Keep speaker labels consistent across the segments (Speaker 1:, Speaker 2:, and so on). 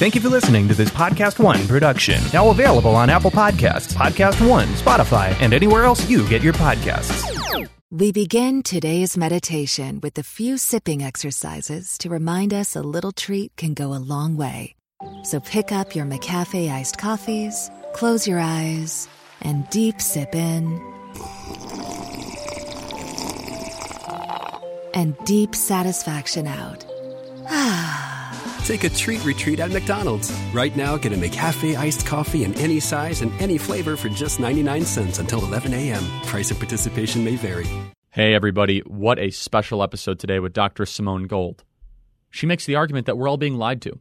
Speaker 1: Thank you for listening to this Podcast One production. Now available on Apple Podcasts, Podcast One, Spotify, and anywhere else you get your podcasts.
Speaker 2: We begin today's meditation with a few sipping exercises to remind us a little treat can go a long way. So pick up your McCafe iced coffees, close your eyes, and deep sip in. And deep satisfaction out.
Speaker 1: Ah. Take a treat retreat at McDonald's. Right now, get a McCafe iced coffee in any size and any flavor for just 99 cents until 11 a.m. Price of participation may vary.
Speaker 3: Hey, everybody. What a special episode today with Dr. Simone Gold. She makes the argument that we're all being lied to.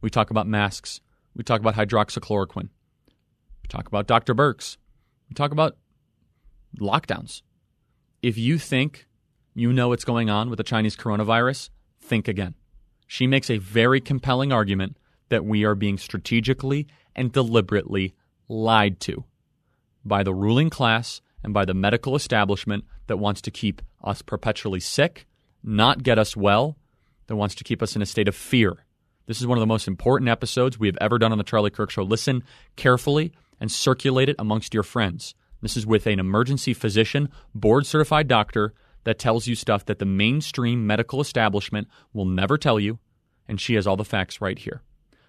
Speaker 3: We talk about masks, we talk about hydroxychloroquine, we talk about Dr. Birx, we talk about lockdowns. If you think you know what's going on with the Chinese coronavirus, think again. She makes a very compelling argument that we are being strategically and deliberately lied to by the ruling class and by the medical establishment that wants to keep us perpetually sick, not get us well, that wants to keep us in a state of fear. This is one of the most important episodes we have ever done on the Charlie Kirk Show. Listen carefully and circulate it amongst your friends. This is with an emergency physician, board certified doctor that tells you stuff that the mainstream medical establishment will never tell you, and she has all the facts right here.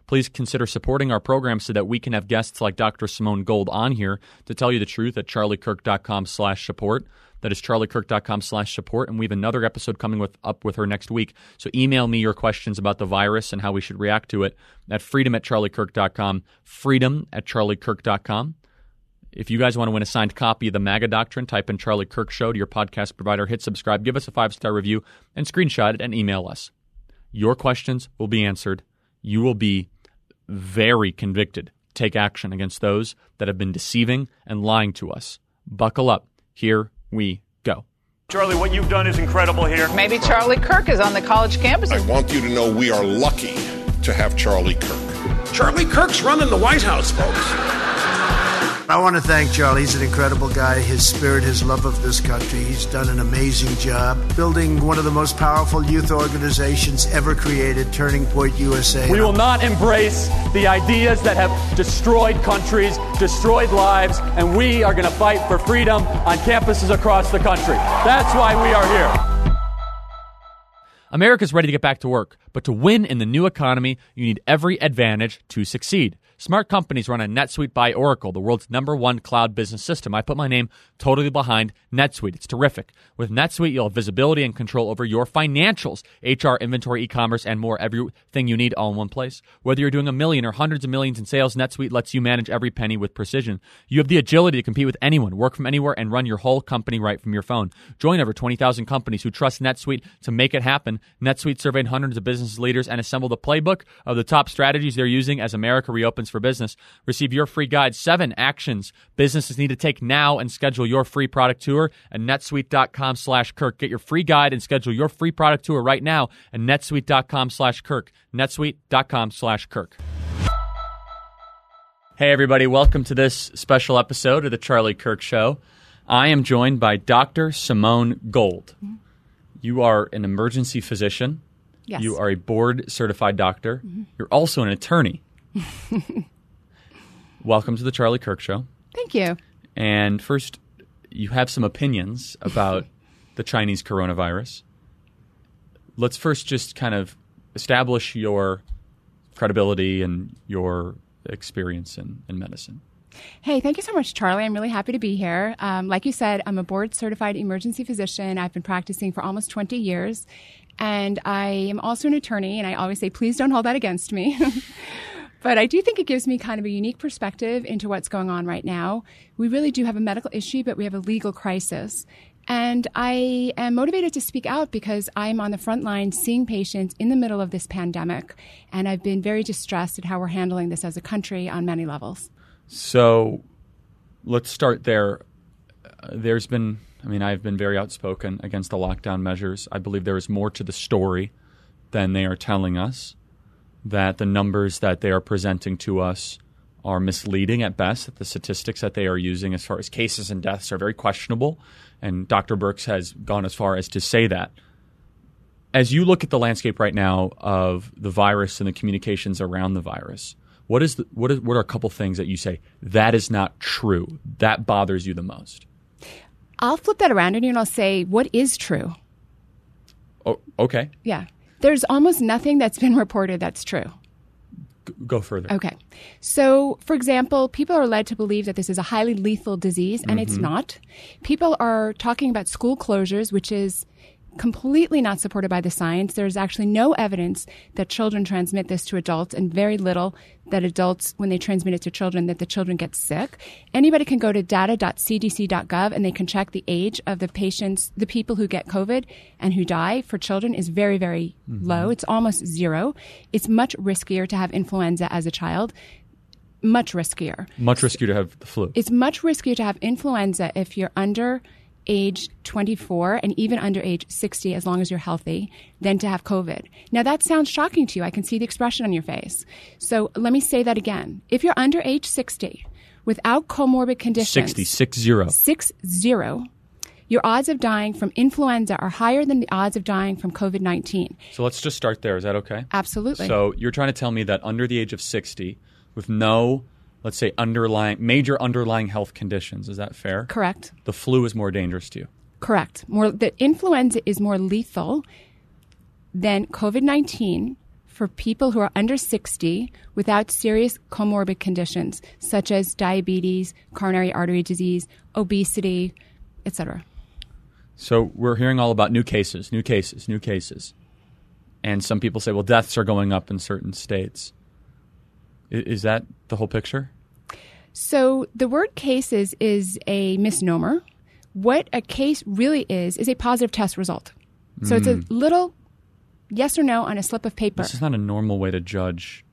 Speaker 3: Please consider supporting our program so that we can have guests like Dr. Simone Gold on here to tell you the truth at charliekirk.com slash support. That is charliekirk.com slash support. And we have another episode coming with up with her next week. So email me your questions about the virus and how we should react to it at freedom at charliekirk.com, freedom at charliekirk.com. If you guys want to win a signed copy of the MAGA Doctrine, type in Charlie Kirk Show to your podcast provider, hit subscribe, give us a five star review, and screenshot it and email us. Your questions will be answered. You will be very convicted. Take action against those that have been deceiving and lying to us. Buckle up. Here we go.
Speaker 4: Charlie, what you've done is incredible here.
Speaker 5: Maybe Charlie Kirk is on the college campus.
Speaker 6: I want you to know we are lucky to have Charlie Kirk.
Speaker 7: Charlie Kirk's running the White House, folks.
Speaker 8: I want to thank Charlie. He's an incredible guy. His spirit, his love of this country. He's done an amazing job building one of the most powerful youth organizations ever created, Turning Point USA.
Speaker 9: We will not embrace the ideas that have destroyed countries, destroyed lives, and we are going to fight for freedom on campuses across the country. That's why we are here.
Speaker 3: America's ready to get back to work, but to win in the new economy, you need every advantage to succeed. Smart companies run on NetSuite by Oracle, the world's number one cloud business system. I put my name totally behind NetSuite. It's terrific. With NetSuite, you'll have visibility and control over your financials, HR, inventory, e commerce, and more. Everything you need all in one place. Whether you're doing a million or hundreds of millions in sales, NetSuite lets you manage every penny with precision. You have the agility to compete with anyone, work from anywhere, and run your whole company right from your phone. Join over 20,000 companies who trust NetSuite to make it happen. NetSuite surveyed hundreds of business leaders and assembled a playbook of the top strategies they're using as America reopens for Business. Receive your free guide, seven actions businesses need to take now and schedule your free product tour at netsuite.com slash Kirk. Get your free guide and schedule your free product tour right now at netsuite.com slash Kirk. netsuite.com slash Kirk. Hey, everybody. Welcome to this special episode of The Charlie Kirk Show. I am joined by Dr. Simone Gold. You are an emergency physician.
Speaker 10: Yes.
Speaker 3: You are a board certified doctor. Mm-hmm. You're also an attorney. Welcome to the Charlie Kirk Show.
Speaker 10: Thank you.
Speaker 3: And first, you have some opinions about the Chinese coronavirus. Let's first just kind of establish your credibility and your experience in, in medicine.
Speaker 10: Hey, thank you so much, Charlie. I'm really happy to be here. Um, like you said, I'm a board certified emergency physician. I've been practicing for almost 20 years. And I am also an attorney, and I always say, please don't hold that against me. But I do think it gives me kind of a unique perspective into what's going on right now. We really do have a medical issue, but we have a legal crisis. And I am motivated to speak out because I'm on the front line seeing patients in the middle of this pandemic. And I've been very distressed at how we're handling this as a country on many levels.
Speaker 3: So let's start there. there's been, I mean, I've been very outspoken against the lockdown measures. I believe there is more to the story than they are telling us that the numbers that they are presenting to us are misleading at best, that the statistics that they are using as far as cases and deaths are very questionable. And Dr. Birx has gone as far as to say that. As you look at the landscape right now of the virus and the communications around the virus, what is, the, what, is what are a couple things that you say that is not true? That bothers you the most?
Speaker 10: I'll flip that around and I'll say, what is true?
Speaker 3: Oh, okay.
Speaker 10: Yeah. There's almost nothing that's been reported that's true.
Speaker 3: go further.
Speaker 10: Okay. So, for example, people are led to believe that this is a highly lethal disease, and mm-hmm. it's not. People are talking about school closures, which is completely not supported by the science. There's actually no evidence that children transmit this to adults and very little that adults, when they transmit it to children, that the children get sick. Anybody can go to data.cdc.gov and they can check the age of the patients, the people who get COVID and who die for children is very, very mm-hmm. low. It's almost zero. It's much riskier to have influenza as a child much riskier.
Speaker 3: Much riskier to have the flu.
Speaker 10: It's much riskier to have influenza if you're under age 24 and even under age 60 as long as you're healthy than to have COVID. Now that sounds shocking to you. I can see the expression on your face. So let me say that again. If you're under age 60 without comorbid conditions, 60, six
Speaker 3: zero.
Speaker 10: Six zero, your odds of dying from influenza are higher than the odds of dying from COVID 19.
Speaker 3: So let's just start there. Is that okay?
Speaker 10: Absolutely.
Speaker 3: So you're trying to tell me that under the age of 60, with no let's say underlying major underlying health conditions. Is that fair?
Speaker 10: Correct.
Speaker 3: The flu is more dangerous to you.
Speaker 10: Correct. More the influenza is more lethal than COVID-19 for people who are under 60 without serious comorbid conditions such as diabetes, coronary artery disease, obesity, etc.
Speaker 3: So we're hearing all about new cases, new cases, new cases. And some people say well deaths are going up in certain states. Is that the whole picture?
Speaker 10: So the word cases is a misnomer. What a case really is is a positive test result. So mm. it's a hmm. little yes or no on a slip of paper.
Speaker 3: This is not a normal way to judge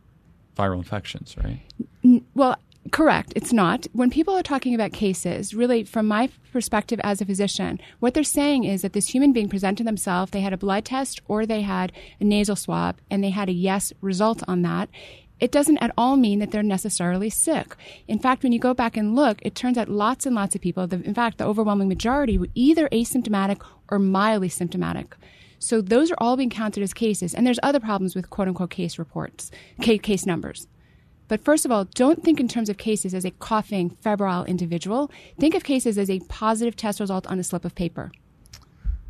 Speaker 3: viral infections, right?
Speaker 10: N- well, correct. It's not. When people are talking about cases, really, from my perspective as a physician, what they're saying is that this human being presented themselves, they had a blood test or they had a nasal swab, and they had a yes result on that it doesn't at all mean that they're necessarily sick. In fact, when you go back and look, it turns out lots and lots of people, the, in fact, the overwhelming majority were either asymptomatic or mildly symptomatic. So those are all being counted as cases. And there's other problems with quote unquote case reports, case numbers. But first of all, don't think in terms of cases as a coughing, febrile individual. Think of cases as a positive test result on a slip of paper.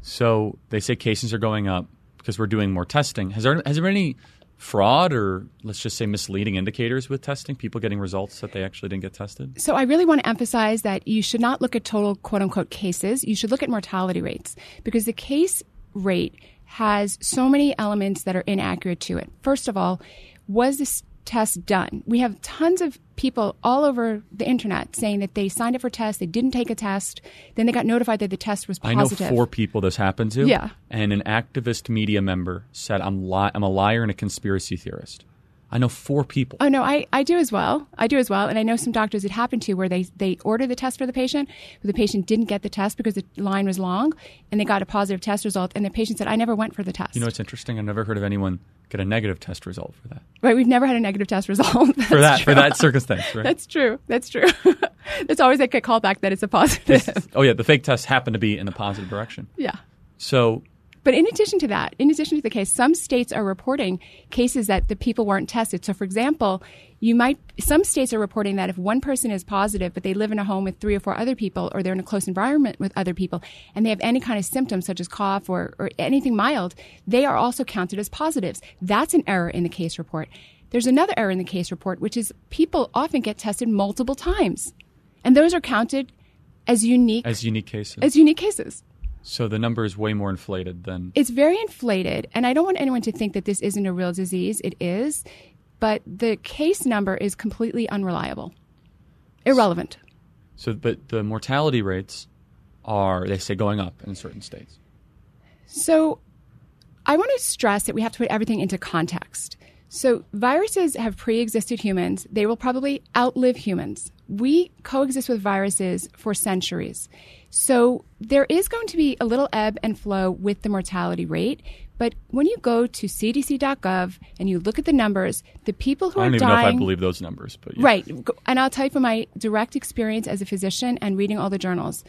Speaker 3: So they say cases are going up because we're doing more testing. Has there, has there been any fraud or let's just say misleading indicators with testing, people getting results that they actually didn't get tested?
Speaker 10: So I really want to emphasize that you should not look at total quote unquote cases. You should look at mortality rates because the case rate has so many elements that are inaccurate to it. First of all, was this test done? We have tons of people all over the internet saying that they signed up for tests, they didn't take a test, then they got notified that the test was positive.
Speaker 3: I know four people this happened to.
Speaker 10: Yeah.
Speaker 3: And an activist media member said, I'm, li- I'm a liar and a conspiracy theorist. I know four people.
Speaker 10: Oh no, I, I do as well. I do as well, and I know some doctors it happened to where they they ordered the test for the patient, but the patient didn't get the test because the line was long, and they got a positive test result, and the patient said, "I never went for the test."
Speaker 3: You know, it's interesting. I've never heard of anyone get a negative test result for that.
Speaker 10: Right, we've never had a negative test result
Speaker 3: for that true. for that circumstance. Right?
Speaker 10: That's true. That's true. That's always like a callback that it's a positive. It's,
Speaker 3: oh yeah, the fake test happened to be in the positive direction.
Speaker 10: Yeah.
Speaker 3: So
Speaker 10: but in addition to that, in addition to the case, some states are reporting cases that the people weren't tested. So, for example, you might some states are reporting that if one person is positive, but they live in a home with three or four other people, or they're in a close environment with other people, and they have any kind of symptoms such as cough or, or anything mild, they are also counted as positives. That's an error in the case report. There's another error in the case report, which is people often get tested multiple times, and those are counted as unique
Speaker 3: as unique cases.
Speaker 10: As unique cases.
Speaker 3: So the number is way more inflated than.
Speaker 10: It's very inflated. And I don't want anyone to think that this isn't a real disease. It is. But the case number is completely unreliable, irrelevant.
Speaker 3: So, but the mortality rates are, they say, going up in certain states.
Speaker 10: So I want to stress that we have to put everything into context. So, viruses have pre existed humans. They will probably outlive humans. We coexist with viruses for centuries. So there is going to be a little ebb and flow with the mortality rate. But when you go to cdc.gov and you look at the numbers, the people who are dying. I don't
Speaker 3: even dying, know if I believe those numbers. but
Speaker 10: yeah. Right. And I'll tell you from my direct experience as a physician and reading all the journals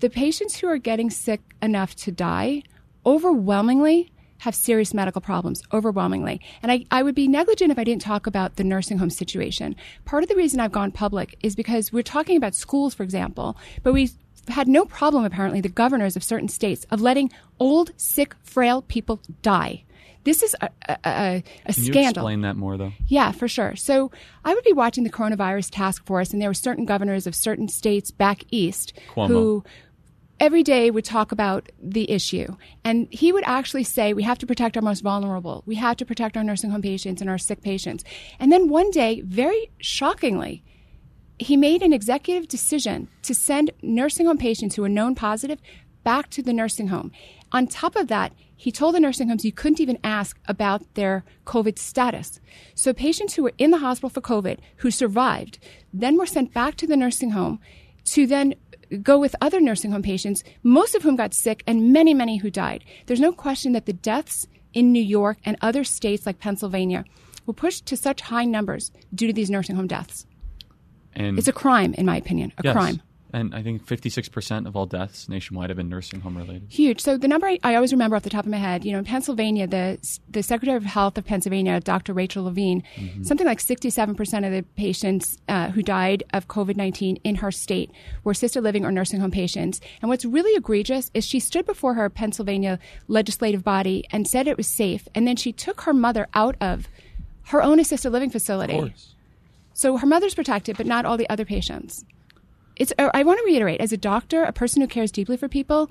Speaker 10: the patients who are getting sick enough to die overwhelmingly have serious medical problems, overwhelmingly. And I, I would be negligent if I didn't talk about the nursing home situation. Part of the reason I've gone public is because we're talking about schools, for example, but we had no problem, apparently, the governors of certain states, of letting old, sick, frail people die. This is a, a, a,
Speaker 3: a Can
Speaker 10: scandal.
Speaker 3: explain that more, though.
Speaker 10: Yeah, for sure. So I would be watching the coronavirus task force, and there were certain governors of certain states back east
Speaker 3: Cuomo.
Speaker 10: who every day would talk about the issue. And he would actually say, we have to protect our most vulnerable. We have to protect our nursing home patients and our sick patients. And then one day, very shockingly, he made an executive decision to send nursing home patients who were known positive back to the nursing home. On top of that, he told the nursing homes you couldn't even ask about their COVID status. So patients who were in the hospital for COVID who survived then were sent back to the nursing home to then go with other nursing home patients, most of whom got sick and many, many who died. There's no question that the deaths in New York and other states like Pennsylvania were pushed to such high numbers due to these nursing home deaths. And it's a crime, in my opinion, a yes. crime.
Speaker 3: And I think 56% of all deaths nationwide have been nursing home related.
Speaker 10: Huge. So the number I, I, always remember off the top of my head, you know, in Pennsylvania, the the Secretary of Health of Pennsylvania, Dr. Rachel Levine, mm-hmm. something like 67% of the patients uh, who died of COVID 19 in her state were assisted living or nursing home patients. And what's really egregious is she stood before her Pennsylvania legislative body and said it was safe. And then she took her mother out of her own assisted living facility. Of course so her mother's protected, but not all the other patients. It's, uh, I want to reiterate as a doctor, a person who cares deeply for people,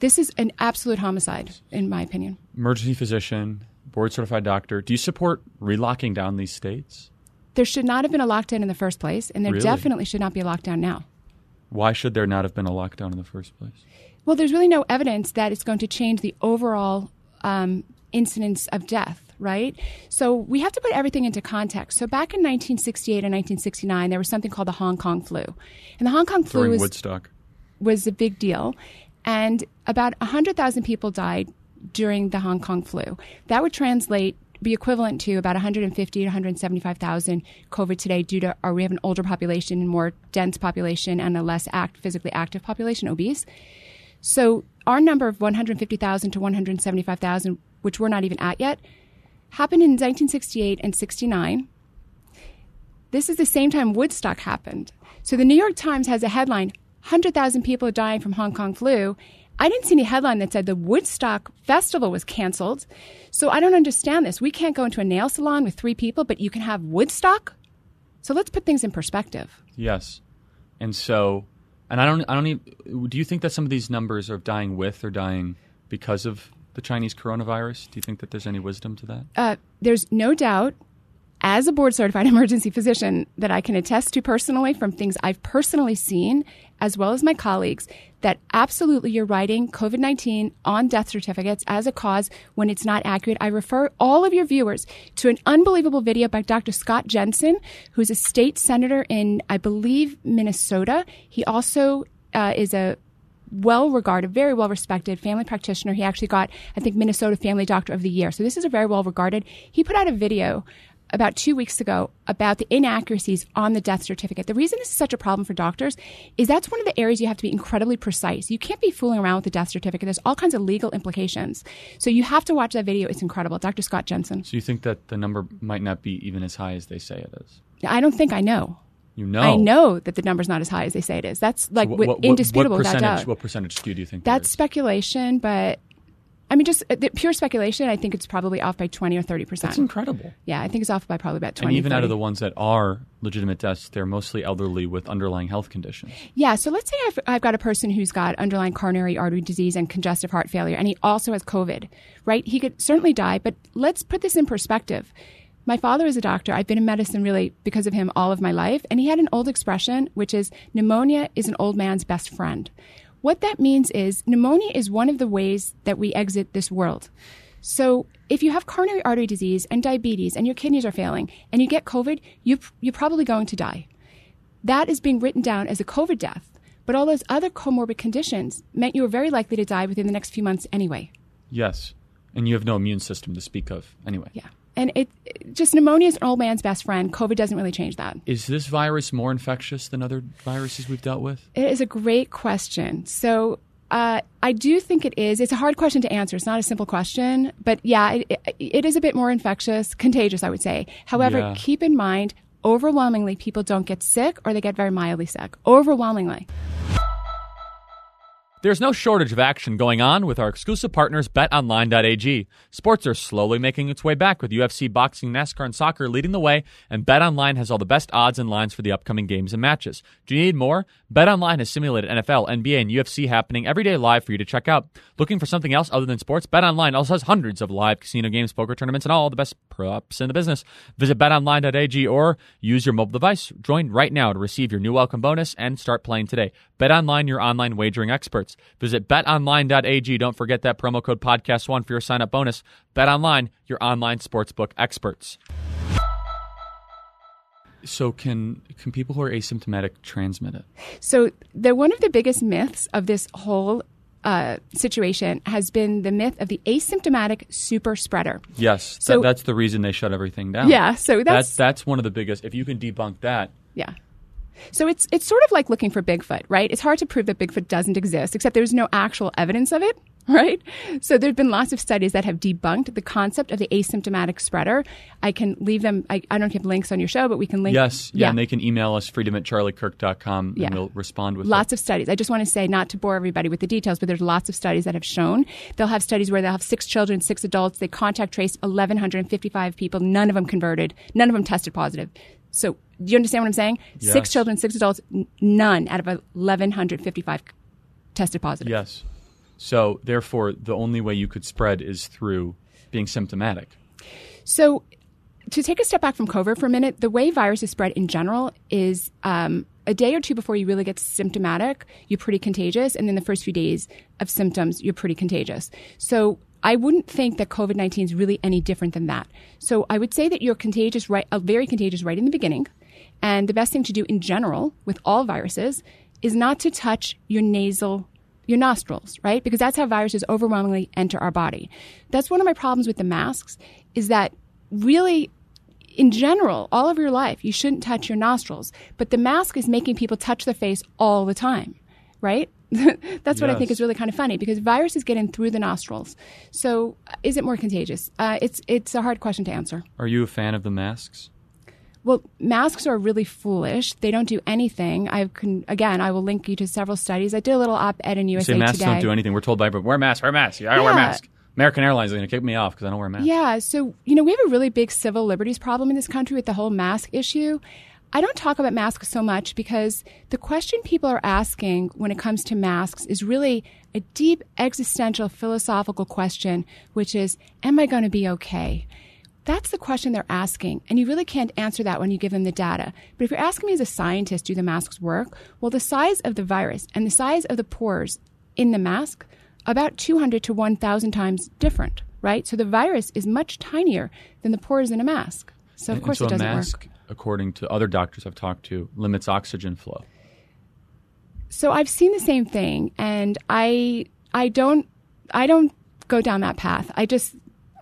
Speaker 10: this is an absolute homicide, in my opinion.
Speaker 3: Emergency physician, board certified doctor. Do you support relocking down these states?
Speaker 10: There should not have been a lockdown in the first place, and there really? definitely should not be a lockdown now.
Speaker 3: Why should there not have been a lockdown in the first place?
Speaker 10: Well, there's really no evidence that it's going to change the overall um, incidence of death right? So we have to put everything into context. So back in 1968 and 1969, there was something called the Hong Kong flu. And the Hong Kong flu was,
Speaker 3: Woodstock.
Speaker 10: was a big deal. And about 100,000 people died during the Hong Kong flu. That would translate be equivalent to about 150 to 175,000 COVID today due to our, we have an older population and more dense population and a less act, physically active population, obese. So our number of 150,000 to 175,000, which we're not even at yet, happened in 1968 and 69. This is the same time Woodstock happened. So the New York Times has a headline 100,000 people dying from Hong Kong flu. I didn't see any headline that said the Woodstock Festival was canceled. So I don't understand this. We can't go into a nail salon with three people, but you can have Woodstock? So let's put things in perspective.
Speaker 3: Yes. And so, and I don't, I don't even, do you think that some of these numbers are dying with or dying because of the Chinese coronavirus? Do you think that there's any wisdom to that? Uh,
Speaker 10: there's no doubt, as a board certified emergency physician, that I can attest to personally from things I've personally seen, as well as my colleagues, that absolutely you're writing COVID 19 on death certificates as a cause when it's not accurate. I refer all of your viewers to an unbelievable video by Dr. Scott Jensen, who's a state senator in, I believe, Minnesota. He also uh, is a well regarded, very well respected family practitioner. He actually got, I think, Minnesota Family Doctor of the Year. So this is a very well regarded. He put out a video about two weeks ago about the inaccuracies on the death certificate. The reason this is such a problem for doctors is that's one of the areas you have to be incredibly precise. You can't be fooling around with the death certificate. There's all kinds of legal implications. So you have to watch that video. It's incredible. Dr. Scott Jensen.
Speaker 3: So you think that the number might not be even as high as they say it is?
Speaker 10: I don't think I know.
Speaker 3: You know,
Speaker 10: I know that the number's not as high as they say it is. That's like so what, what, indisputable. What
Speaker 3: percentage, what percentage skew do you think?
Speaker 10: That's speculation, but I mean, just uh, pure speculation. I think it's probably off by twenty or
Speaker 3: thirty percent. That's incredible.
Speaker 10: Yeah, I think it's off by probably about twenty.
Speaker 3: And
Speaker 10: even 30.
Speaker 3: out of the ones that are legitimate deaths, they're mostly elderly with underlying health conditions.
Speaker 10: Yeah. So let's say I've, I've got a person who's got underlying coronary artery disease and congestive heart failure, and he also has COVID. Right? He could certainly die. But let's put this in perspective my father is a doctor. I've been in medicine really because of him all of my life. And he had an old expression, which is pneumonia is an old man's best friend. What that means is pneumonia is one of the ways that we exit this world. So if you have coronary artery disease and diabetes and your kidneys are failing and you get COVID, you, you're probably going to die. That is being written down as a COVID death. But all those other comorbid conditions meant you were very likely to die within the next few months anyway.
Speaker 3: Yes. And you have no immune system to speak of anyway.
Speaker 10: Yeah and it just pneumonia is an old man's best friend. COVID doesn't really change that.
Speaker 3: Is this virus more infectious than other viruses we've dealt with?
Speaker 10: It is a great question. So uh, I do think it is. It's a hard question to answer. It's not a simple question, but yeah, it, it, it is a bit more infectious, contagious, I would say. However, yeah. keep in mind, overwhelmingly, people don't get sick or they get very mildly sick. Overwhelmingly.
Speaker 3: There's no shortage of action going on with our exclusive partners betonline.ag. Sports are slowly making its way back with UFC, boxing, NASCAR, and soccer leading the way, and BetOnline has all the best odds and lines for the upcoming games and matches. Do you need more? BetOnline has simulated NFL, NBA, and UFC happening every day live for you to check out. Looking for something else other than sports? BetOnline also has hundreds of live casino games, poker tournaments, and all the best props in the business. Visit betonline.ag or use your mobile device. Join right now to receive your new welcome bonus and start playing today. BetOnline, your online wagering experts. Visit betonline.ag. Don't forget that promo code podcast1 for your sign up bonus. BetOnline, your online sportsbook experts. So can can people who are asymptomatic transmit it?
Speaker 10: So the one of the biggest myths of this whole uh, situation has been the myth of the asymptomatic super spreader.
Speaker 3: Yes, so, th- that's the reason they shut everything down.
Speaker 10: Yeah, so that's,
Speaker 3: that's that's one of the biggest. If you can debunk that,
Speaker 10: yeah, so it's it's sort of like looking for Bigfoot, right? It's hard to prove that Bigfoot doesn't exist, except there's no actual evidence of it, right? So there've been lots of studies that have debunked the concept of the asymptomatic spreader. I can leave them. I, I don't have links on your show, but we can link.
Speaker 3: Yes, yeah, yeah. and they can email us freedom at charliekirk.com and yeah. we'll respond with
Speaker 10: lots of studies. I just want to say, not to bore everybody with the details, but there's lots of studies that have shown they'll have studies where they'll have six children, six adults. They contact trace 1,155 people. None of them converted. None of them tested positive. So do you understand what I'm saying?
Speaker 3: Yes.
Speaker 10: Six children, six adults, n- none out of 1,155 tested positive.
Speaker 3: Yes. So, therefore, the only way you could spread is through being symptomatic.
Speaker 10: So, to take a step back from COVID for a minute, the way viruses spread in general is um, a day or two before you really get symptomatic, you're pretty contagious. And then the first few days of symptoms, you're pretty contagious. So, I wouldn't think that COVID 19 is really any different than that. So, I would say that you're contagious, right? Uh, very contagious right in the beginning. And the best thing to do in general with all viruses is not to touch your nasal your nostrils, right? Because that's how viruses overwhelmingly enter our body. That's one of my problems with the masks is that really in general, all of your life, you shouldn't touch your nostrils, but the mask is making people touch their face all the time, right? that's what I think is really kind of funny because viruses get in through the nostrils. So, is it more contagious? Uh, it's it's a hard question to answer.
Speaker 3: Are you a fan of the masks?
Speaker 10: Well, masks are really foolish. They don't do anything. I can again, I will link you to several studies. I did a little op-ed in
Speaker 3: USA
Speaker 10: you say
Speaker 3: masks Today. don't do anything. We're told by everyone, wear masks, wear masks.
Speaker 10: Yeah, I
Speaker 3: wear mask. American Airlines is going to kick me off because I don't wear mask.
Speaker 10: Yeah, so you know we have a really big civil liberties problem in this country with the whole mask issue. I don't talk about masks so much because the question people are asking when it comes to masks is really a deep existential philosophical question, which is, am I going to be okay? That's the question they're asking. And you really can't answer that when you give them the data. But if you're asking me as a scientist, do the masks work? Well, the size of the virus and the size of the pores in the mask, about 200 to 1,000 times different, right? So the virus is much tinier than the pores in a mask. So, of and, course, and so it
Speaker 3: doesn't a mask,
Speaker 10: work.
Speaker 3: according to other doctors I've talked to, limits oxygen flow.
Speaker 10: So I've seen the same thing, and I, I don't, I don't go down that path. I just,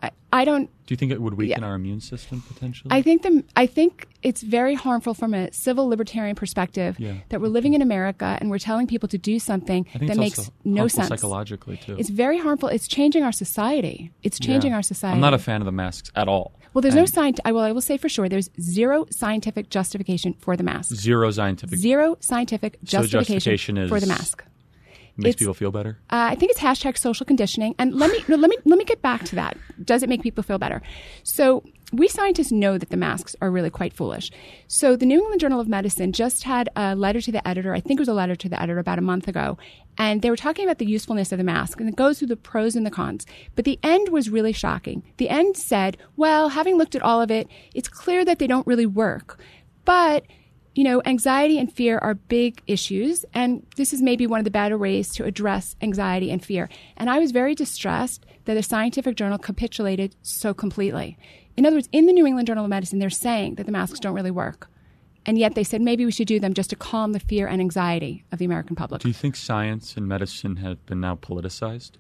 Speaker 10: I, I don't
Speaker 3: do you think it would weaken yeah. our immune system potentially? I
Speaker 10: think the I think it's very harmful from a civil libertarian perspective yeah. that we're living in America and we're telling people to do something that makes no
Speaker 3: sense psychologically too.
Speaker 10: It's very harmful. It's changing our society. It's changing yeah. our society. I'm
Speaker 3: not a fan of the masks at all.
Speaker 10: Well, there's and no science. I will I will say for sure there's zero scientific justification for the mask.
Speaker 3: Zero scientific.
Speaker 10: Zero scientific justification, so justification for the mask
Speaker 3: makes it's, people feel better?
Speaker 10: Uh, I think it's hashtag social conditioning. And let me no, let me let me get back to that. Does it make people feel better? So we scientists know that the masks are really quite foolish. So the New England Journal of Medicine just had a letter to the editor. I think it was a letter to the editor about a month ago, and they were talking about the usefulness of the mask, and it goes through the pros and the cons. But the end was really shocking. The end said, "Well, having looked at all of it, it's clear that they don't really work, but." you know, anxiety and fear are big issues, and this is maybe one of the better ways to address anxiety and fear. And I was very distressed that a scientific journal capitulated so completely. In other words, in the New England Journal of Medicine, they're saying that the masks don't really work. And yet they said maybe we should do them just to calm the fear and anxiety of the American public.
Speaker 3: Do you think science and medicine have been now politicized?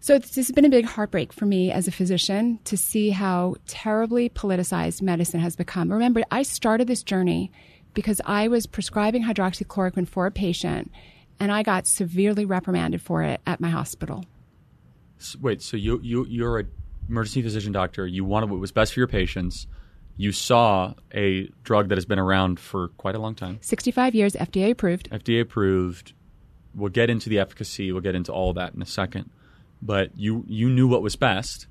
Speaker 10: So this has been a big heartbreak for me as a physician to see how terribly politicized medicine has become. Remember, I started this journey because I was prescribing hydroxychloroquine for a patient and I got severely reprimanded for it at my hospital.
Speaker 3: wait, so you you you're a emergency physician doctor, you wanted what was best for your patients. You saw a drug that has been around for quite a long time.
Speaker 10: 65 years FDA approved.
Speaker 3: FDA approved. We'll get into the efficacy, we'll get into all that in a second but you you knew what was best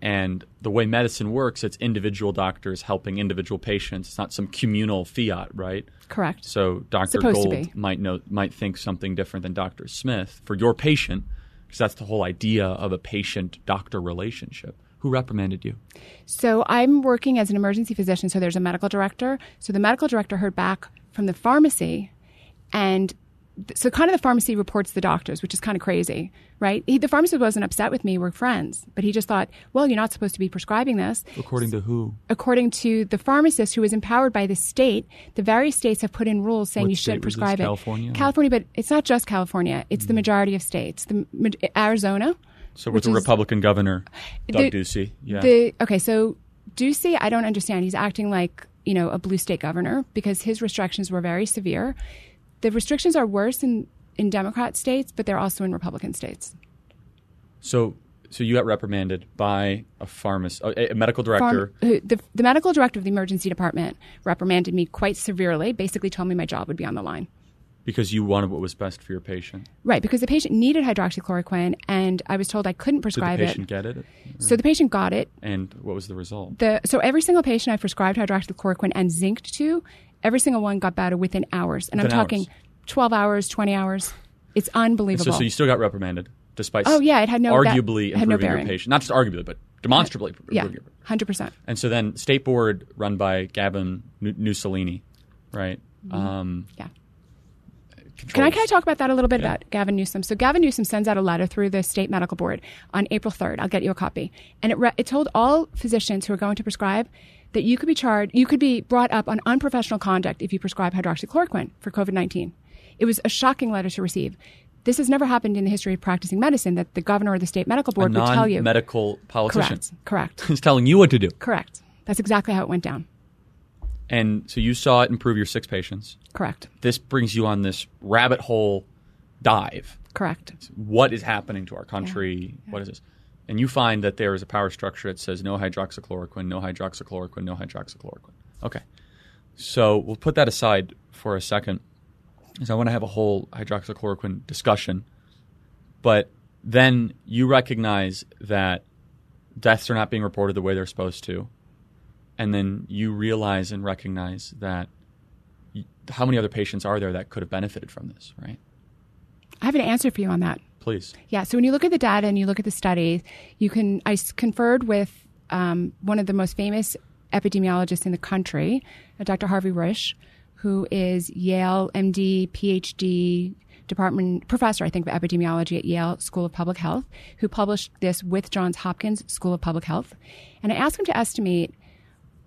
Speaker 3: and the way medicine works it's individual doctors helping individual patients it's not some communal fiat right
Speaker 10: correct
Speaker 3: so dr Supposed gold might know might think something different than dr smith for your patient because that's the whole idea of a patient doctor relationship who reprimanded you?
Speaker 10: So I'm working as an emergency physician, so there's a medical director. So the medical director heard back from the pharmacy and so kind of the pharmacy reports the doctors, which is kind of crazy, right? He, the pharmacist wasn't upset with me; we're friends. But he just thought, well, you're not supposed to be prescribing this.
Speaker 3: According to who?
Speaker 10: According to the pharmacist, who is empowered by the state. The various states have put in rules saying what
Speaker 3: you
Speaker 10: should not prescribe it.
Speaker 3: California.
Speaker 10: California, but it's not just California; it's mm the hmm. majority of states.
Speaker 3: The
Speaker 10: Arizona.
Speaker 3: So with the is, Republican governor, Doug the, Ducey.
Speaker 10: Yeah. The, okay, so Ducey, I don't understand. He's acting like you know a blue state governor because his restrictions were very severe the restrictions are worse in, in Democrat states, but they're also in Republican states.
Speaker 3: So, so you got reprimanded by a pharmacist, a, a medical director.
Speaker 10: the, the medical director of the emergency department reprimanded me quite severely. Basically, told me my job would be on the line.
Speaker 3: Because you wanted what was best for your patient.
Speaker 10: Right, because the patient needed hydroxychloroquine, and I was told I couldn't prescribe it. Did
Speaker 3: the patient it. get it? Or?
Speaker 10: So the patient got it.
Speaker 3: And what was the result? The,
Speaker 10: so every single patient I prescribed hydroxychloroquine and zinc to Every single one got better
Speaker 3: within hours.
Speaker 10: And within I'm talking hours. 12 hours, 20 hours. It's unbelievable.
Speaker 3: So, so, you still got reprimanded despite Oh yeah, it
Speaker 10: had no arguably
Speaker 3: that, had no your patient. Not just arguably, but demonstrably yeah,
Speaker 10: 100%.
Speaker 3: And so then state board run by Gavin Mussolini, right?
Speaker 10: Mm-hmm. Um, yeah. Can I kind of talk about that a little bit yeah. about Gavin Newsom? So Gavin Newsom sends out a letter through the state medical board on April 3rd. I'll get you a copy. And it, re- it told all physicians who are going to prescribe that you could be charged, you could be brought up on unprofessional conduct if you prescribe hydroxychloroquine for COVID 19. It was a shocking letter to receive. This has never happened in the history of practicing medicine that the governor or the state medical board would tell you. Medical
Speaker 3: politicians.
Speaker 10: Correct.
Speaker 3: Correct. He's telling you what to do.
Speaker 10: Correct. That's exactly how it went down.
Speaker 3: And so you saw it improve your six patients.
Speaker 10: Correct.
Speaker 3: This brings you on this rabbit hole dive.
Speaker 10: Correct.
Speaker 3: What is happening to our country? Yeah. Yeah. What is this? and you find that there is a power structure that says no hydroxychloroquine, no hydroxychloroquine, no hydroxychloroquine. Okay. So we'll put that aside for a second because I want to have a whole hydroxychloroquine discussion. But then you recognize that deaths are not being reported the way they're supposed to. And then you realize and recognize that how many other patients are there that could have benefited from this, right?
Speaker 10: I have an answer for you on that
Speaker 3: please.
Speaker 10: Yeah. So when you look at the data and you look at the studies, you can. I conferred with um, one of the most famous epidemiologists in the country, uh, Dr. Harvey Risch, who is Yale MD, PhD, department professor, I think, of epidemiology at Yale School of Public Health, who published this with Johns Hopkins School of Public Health. And I asked him to estimate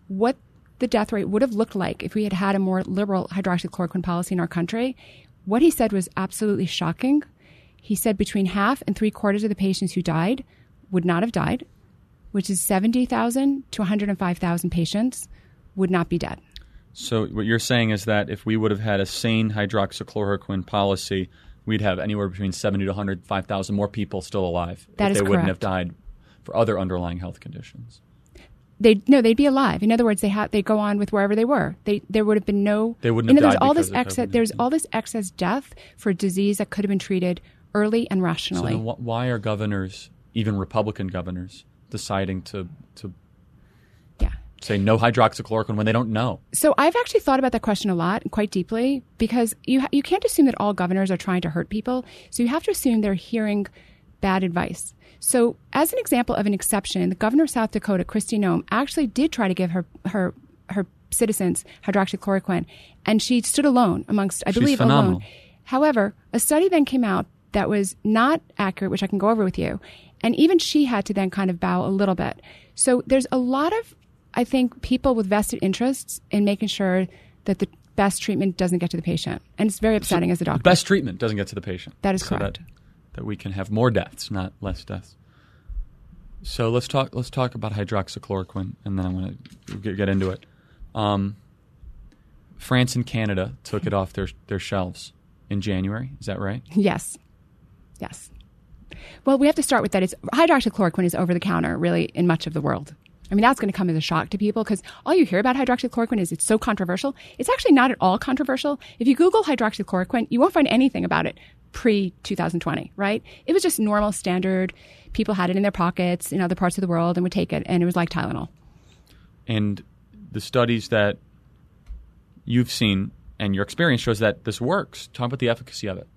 Speaker 10: what the death rate would have looked like if we had had a more liberal hydroxychloroquine policy in our country. What he said was absolutely shocking. He said between half and three quarters of the patients who died would not have died, which is 70,000 to 105,000 patients would not be dead.
Speaker 3: So, what you're saying is that if we would have had a sane hydroxychloroquine policy, we'd have anywhere between 70 to 105,000 more people still alive. That
Speaker 10: is they correct.
Speaker 3: wouldn't have died for other underlying health conditions.
Speaker 10: They no, they'd be alive. In other words, they have they go on with wherever they were. They there would have been no.
Speaker 3: They wouldn't. Have died.
Speaker 10: there's all this excess. There's all this excess death for disease that could have been treated early and rationally.
Speaker 3: So wh- why are governors, even Republican governors, deciding to to yeah. say no hydroxychloroquine when they don't know?
Speaker 10: So I've actually thought about that question a lot, quite deeply, because you ha- you can't assume that all governors are trying to hurt people. So you have to assume they're hearing bad advice. So, as an example of an exception, the governor of South Dakota, Kristi Noem, actually did try to give her her her citizens hydroxychloroquine, and she stood alone amongst, I She's believe, phenomenal. alone. However, a study then came out that was not accurate, which I can go over with you. And even she had to then kind of bow a little bit. So there's a lot of, I think, people with vested interests in making sure that the best treatment doesn't get to the patient. And it's very upsetting so as a doctor.
Speaker 3: best treatment doesn't get to the patient.
Speaker 10: That is so correct.
Speaker 3: That, that we can have more deaths, not less deaths. So let's talk. Let's talk about hydroxychloroquine, and then I want to get into it. Um, France and Canada took it off their their shelves in January. Is that right?
Speaker 10: Yes. Yes. Well, we have to start with that. It's hydroxychloroquine is over the counter, really, in much of the world. I mean, that's going to come as a shock to people because all you hear about hydroxychloroquine is it's so controversial. It's actually not at all controversial. If you Google hydroxychloroquine, you won't find anything about it pre 2020, right? It was just normal, standard. People had it in their pockets in other parts of the world and would take it, and it was like Tylenol.
Speaker 3: And the studies that you've seen and your experience shows that this works. Talk about the efficacy of it.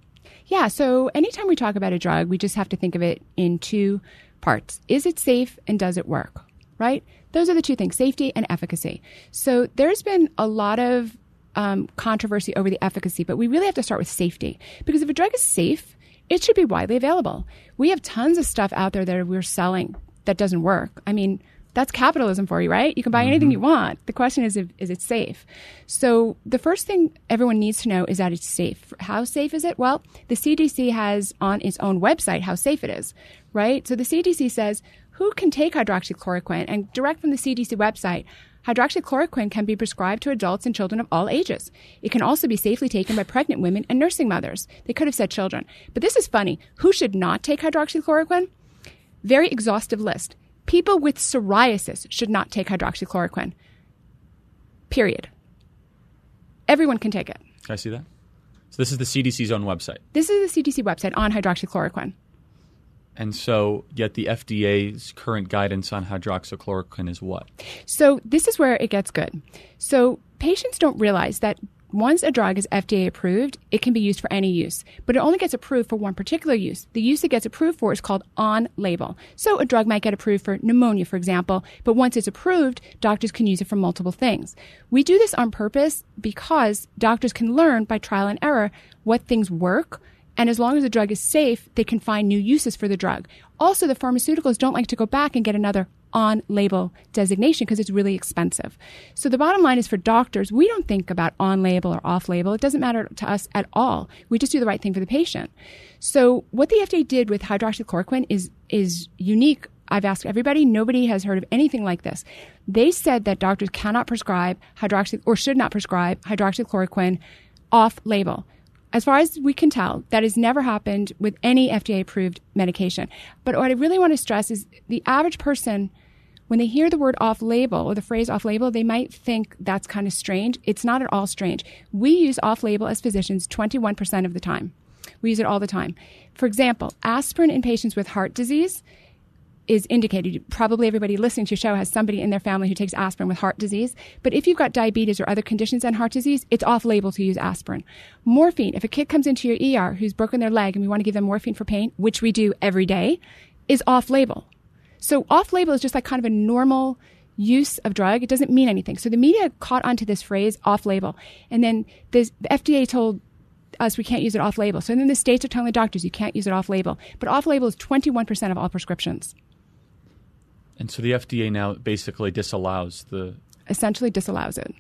Speaker 10: Yeah. So anytime we talk about a drug, we just have to think of it in two parts. Is it safe and does it work? Right? Those are the two things safety and efficacy. So there's been a lot of um, controversy over the efficacy, but we really have to start with safety because if a drug is safe, it should be widely available. We have tons of stuff out there that we're selling that doesn't work. I mean, that's capitalism for you, right? You can buy mm-hmm. anything you want. The question is, if, is it safe? So the first thing everyone needs to know is that it's safe. How safe is it? Well, the CDC has on its own website how safe it is, right? So the CDC says who can take hydroxychloroquine and direct from the CDC website. Hydroxychloroquine can be prescribed to adults and children of all ages. It can also be safely taken by pregnant women and nursing mothers. They could have said children. But this is funny. Who should not take hydroxychloroquine? Very exhaustive list. People with psoriasis should not take hydroxychloroquine. Period. Everyone can take it.
Speaker 3: Can I see that? So this is the CDC's own website.
Speaker 10: This is the CDC website on hydroxychloroquine.
Speaker 3: And so, yet the FDA's current guidance on hydroxychloroquine is what?
Speaker 10: So, this is where it gets good. So, patients don't realize that once a drug is FDA approved, it can be used for any use, but it only gets approved for one particular use. The use it gets approved for is called on label. So a drug might get approved for pneumonia, for example, but once it's approved, doctors can use it for multiple things. We do this on purpose because doctors can learn by trial and error what things work. And as long as the drug is safe, they can find new uses for the drug. Also, the pharmaceuticals don't like to go back and get another on label designation because it's really expensive. So the bottom line is for doctors, we don't think about on label or off label. It doesn't matter to us at all. We just do the right thing for the patient. So what the FDA did with hydroxychloroquine is is unique. I've asked everybody, nobody has heard of anything like this. They said that doctors cannot prescribe hydroxy or should not prescribe hydroxychloroquine off label as far as we can tell, that has never happened with any FDA approved medication. But what I really want to stress is the average person, when they hear the word off label or the phrase off label, they might think that's kind of strange. It's not at all strange. We use off label as physicians 21% of the time. We use it all the time. For example, aspirin in patients with heart disease is indicated. Probably everybody listening to your show has somebody in their family who takes aspirin with heart disease. But if you've got diabetes or other conditions and heart disease, it's off label to use aspirin. Morphine, if a kid comes into your ER who's broken their leg and we want to give them morphine for pain, which we do every day, is off label. So off label is just like kind of a normal use of drug. It doesn't mean anything. So the media caught onto this phrase off label. And then this, the FDA told us we can't use it off label. So then the states are telling the doctors you can't use it off label. But off label is 21% of all prescriptions.
Speaker 3: And so the FDA now basically disallows the.
Speaker 10: Essentially disallows it.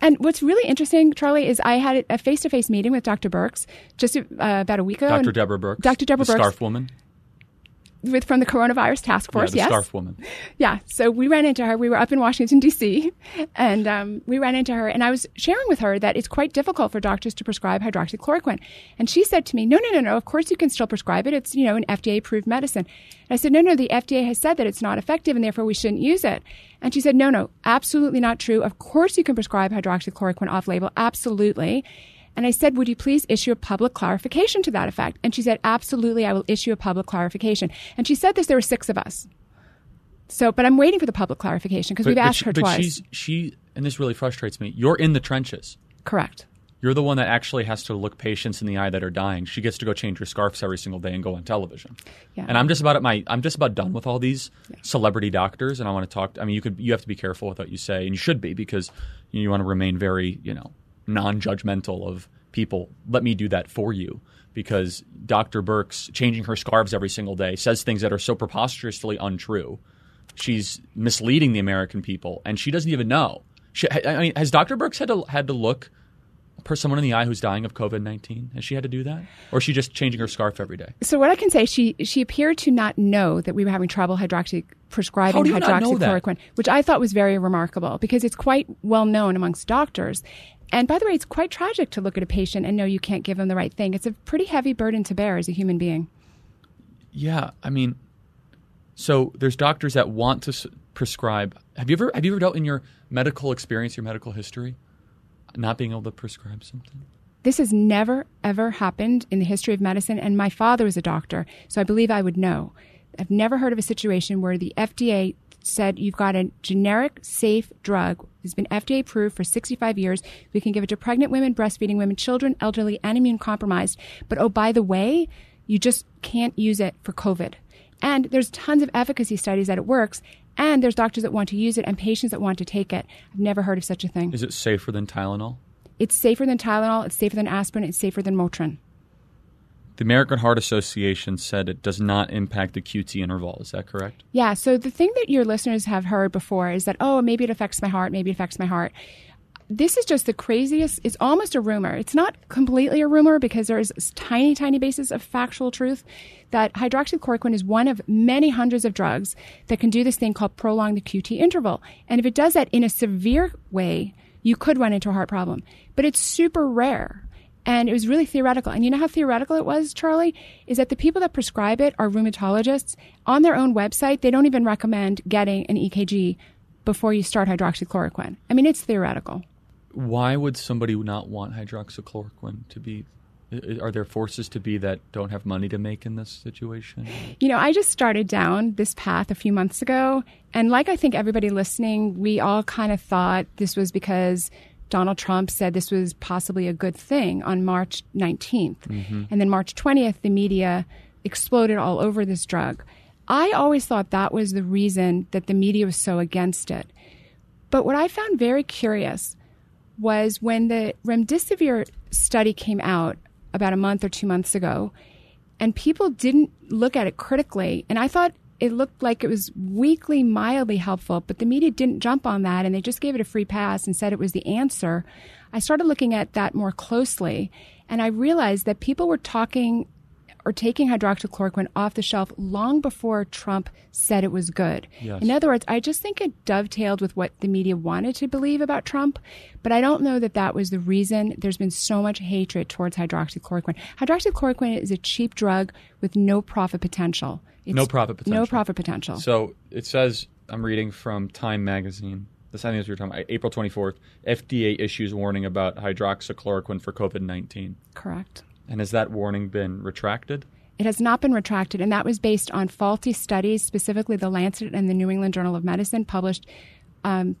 Speaker 10: And what's really interesting, Charlie, is I had a face to face meeting with Dr. Birx just uh, about a week ago. Dr.
Speaker 3: Deborah Birx.
Speaker 10: Dr. Deborah Birx.
Speaker 3: Scarf woman
Speaker 10: with from the coronavirus task force. Yeah,
Speaker 3: yes, woman.
Speaker 10: Yeah, so we ran into her. We were up in Washington D.C. and um, we ran into her, and I was sharing with her that it's quite difficult for doctors to prescribe hydroxychloroquine, and she said to me, "No, no, no, no. Of course you can still prescribe it. It's you know an FDA approved medicine." And I said, "No, no. The FDA has said that it's not effective, and therefore we shouldn't use it." And she said, "No, no. Absolutely not true. Of course you can prescribe hydroxychloroquine off label. Absolutely." And I said, Would you please issue a public clarification to that effect? And she said, Absolutely, I will issue a public clarification. And she said this, there were six of us. So, but I'm waiting for the public clarification because we've asked she, her
Speaker 3: but
Speaker 10: twice. She's,
Speaker 3: she, and this really frustrates me, you're in the trenches.
Speaker 10: Correct.
Speaker 3: You're the one that actually has to look patients in the eye that are dying. She gets to go change her scarves every single day and go on television. Yeah. And I'm just about at my I'm just about done with all these yeah. celebrity doctors and I want to talk I mean you could you have to be careful with what you say and you should be because you want to remain very, you know, non-judgmental of people. Let me do that for you because Dr. Birx changing her scarves every single day says things that are so preposterously untrue. She's misleading the American people, and she doesn't even know. She, I mean, has Dr. Birx had to had to look someone in the eye who's dying of COVID nineteen? Has she had to do that, or is she just changing her scarf every day?
Speaker 10: So what I can say, she she appeared to not know that we were having trouble hydroxy prescribing hydroxychloroquine, which I thought was very remarkable because it's quite well known amongst doctors and by the way, it's quite tragic to look at a patient and know you can't give them the right thing. It's a pretty heavy burden to bear as a human being.
Speaker 3: Yeah, I mean, so there's doctors that want to prescribe. Have you ever have you ever dealt in your medical experience, your medical history, not being able to prescribe something?
Speaker 10: This has never ever happened in the history of medicine, and my father was a doctor, so I believe I would know. I've never heard of a situation where the FDA said you've got a generic safe drug has been FDA approved for 65 years. We can give it to pregnant women, breastfeeding women, children, elderly, and immune compromised. But oh, by the way, you just can't use it for COVID. And there's tons of efficacy studies that it works. And there's doctors that want to use it and patients that want to take it. I've never heard of such a thing.
Speaker 3: Is it safer than Tylenol?
Speaker 10: It's safer than Tylenol. It's safer than aspirin. It's safer than Motrin.
Speaker 3: The American Heart Association said it does not impact the QT interval. Is that correct?
Speaker 10: Yeah. So the thing that your listeners have heard before is that, oh, maybe it affects my heart, maybe it affects my heart. This is just the craziest, it's almost a rumor. It's not completely a rumor because there is tiny, tiny basis of factual truth that hydroxychloroquine is one of many hundreds of drugs that can do this thing called prolong the QT interval. And if it does that in a severe way, you could run into a heart problem. But it's super rare and it was really theoretical. And you know how theoretical it was, Charlie? Is that the people that prescribe it are rheumatologists. On their own website, they don't even recommend getting an EKG before you start hydroxychloroquine. I mean, it's theoretical.
Speaker 3: Why would somebody not want hydroxychloroquine to be? Are there forces to be that don't have money to make in this situation?
Speaker 10: You know, I just started down this path a few months ago. And like I think everybody listening, we all kind of thought this was because Donald Trump said this was possibly a good thing on March 19th. Mm-hmm. And then March 20th, the media exploded all over this drug. I always thought that was the reason that the media was so against it. But what I found very curious was when the remdesivir study came out about a month or two months ago, and people didn't look at it critically. And I thought it looked like it was weakly mildly helpful, but the media didn't jump on that and they just gave it a free pass and said it was the answer. I started looking at that more closely and I realized that people were talking or taking hydroxychloroquine off the shelf long before Trump said it was good. Yes. In other words, I just think it dovetailed with what the media wanted to believe about Trump, but I don't know that that was the reason there's been so much hatred towards hydroxychloroquine. Hydroxychloroquine is a cheap drug with no profit potential.
Speaker 3: It's no profit potential.
Speaker 10: No profit potential.
Speaker 3: So it says I'm reading from Time Magazine. This same think is what talking about. April 24th, FDA issues warning about hydroxychloroquine for COVID-19.
Speaker 10: Correct.
Speaker 3: And has that warning been retracted?
Speaker 10: It has not been retracted, and that was based on faulty studies, specifically the Lancet and the New England Journal of Medicine published um,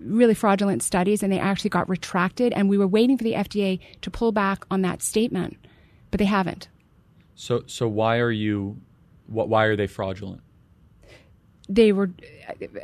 Speaker 10: really fraudulent studies, and they actually got retracted. And we were waiting for the FDA to pull back on that statement, but they haven't.
Speaker 3: So, so why are you what, why are they fraudulent?
Speaker 10: they were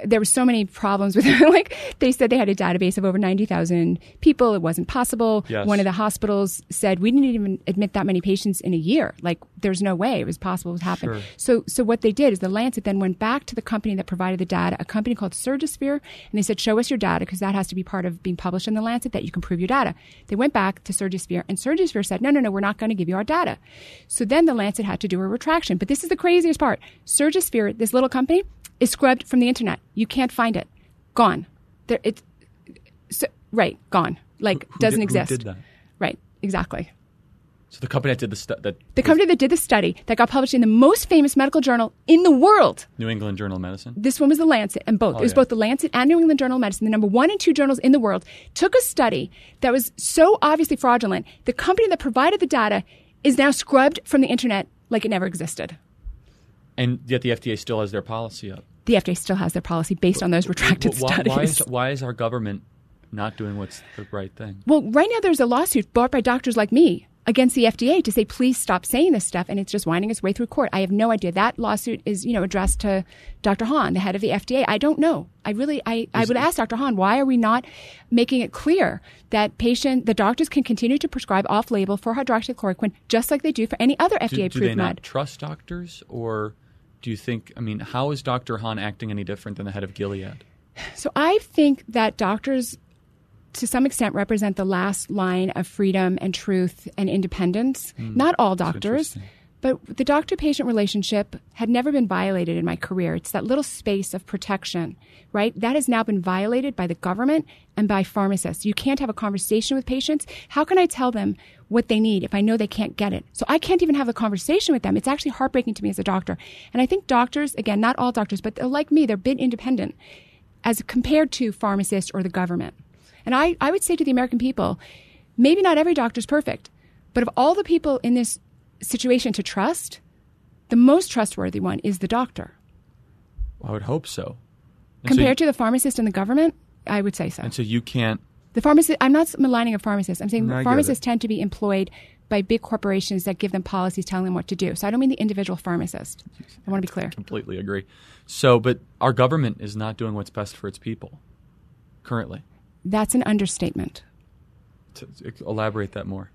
Speaker 10: there were so many problems with it. like they said they had a database of over 90,000 people it wasn't possible yes. one of the hospitals said we didn't even admit that many patients in a year like there's no way it was possible to happen sure. so so what they did is the lancet then went back to the company that provided the data a company called surgisphere and they said show us your data because that has to be part of being published in the lancet that you can prove your data they went back to surgisphere and surgisphere said no no no we're not going to give you our data so then the lancet had to do a retraction but this is the craziest part surgisphere this little company is scrubbed from the internet. You can't find it. Gone. There, it's so, right. Gone. Like
Speaker 3: who, who
Speaker 10: doesn't did, exist. Right. Exactly.
Speaker 3: So the company that did the
Speaker 10: study, the was, company that did the study that got published in the most famous medical journal in the world,
Speaker 3: New England Journal of Medicine.
Speaker 10: This one was the Lancet, and both oh, it was yeah. both the Lancet and New England Journal of Medicine, the number one and two journals in the world, took a study that was so obviously fraudulent. The company that provided the data is now scrubbed from the internet like it never existed.
Speaker 3: And yet the FDA still has their policy up
Speaker 10: the FDA still has their policy based on those retracted why, studies.
Speaker 3: Why is, why is our government not doing what's the right thing?
Speaker 10: Well, right now there's a lawsuit brought by doctors like me against the FDA to say, please stop saying this stuff. And it's just winding its way through court. I have no idea. That lawsuit is, you know, addressed to Dr. Hahn, the head of the FDA. I don't know. I really, I, I would ask Dr. Hahn, why are we not making it clear that patient, the doctors can continue to prescribe off label for hydroxychloroquine just like they do for any other FDA approved med? Do
Speaker 3: they not med. trust doctors or? do you think? I mean, how is Dr. Hahn acting any different than the head of Gilead?
Speaker 10: So I think that doctors, to some extent, represent the last line of freedom and truth and independence. Mm, not all doctors. But the doctor patient relationship had never been violated in my career. It's that little space of protection, right? That has now been violated by the government and by pharmacists. You can't have a conversation with patients. How can I tell them what they need if I know they can't get it? So I can't even have a conversation with them. It's actually heartbreaking to me as a doctor. And I think doctors, again, not all doctors, but like me, they're a bit independent as compared to pharmacists or the government. And I, I would say to the American people, maybe not every doctor's perfect, but of all the people in this situation to trust, the most trustworthy one is the doctor.
Speaker 3: I would hope so.
Speaker 10: And Compared so you, to the pharmacist and the government, I would say so.
Speaker 3: And so you can't.
Speaker 10: The pharmacist. I'm not maligning a pharmacist. I'm saying no, pharmacists tend to be employed by big corporations that give them policies telling them what to do. So I don't mean the individual pharmacist. I want to be clear. I
Speaker 3: completely agree. So, but our government is not doing what's best for its people currently.
Speaker 10: That's an understatement.
Speaker 3: To elaborate that more.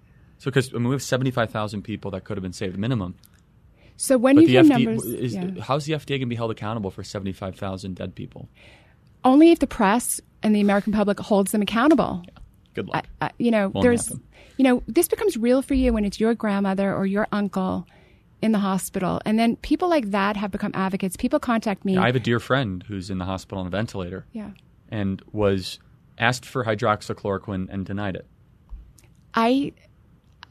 Speaker 3: So, because I mean, we have 75,000 people that could have been saved minimum.
Speaker 10: So when but you numbers, is,
Speaker 3: yeah. how's the FDA going to be held accountable for 75,000 dead people?
Speaker 10: Only if the press and the American public holds them accountable. Yeah.
Speaker 3: Good luck. I, I,
Speaker 10: you know, Won't there's, happen. you know, this becomes real for you when it's your grandmother or your uncle in the hospital. And then people like that have become advocates. People contact me. Yeah,
Speaker 3: I have a dear friend who's in the hospital on a ventilator. Yeah. And was asked for hydroxychloroquine and denied it.
Speaker 10: I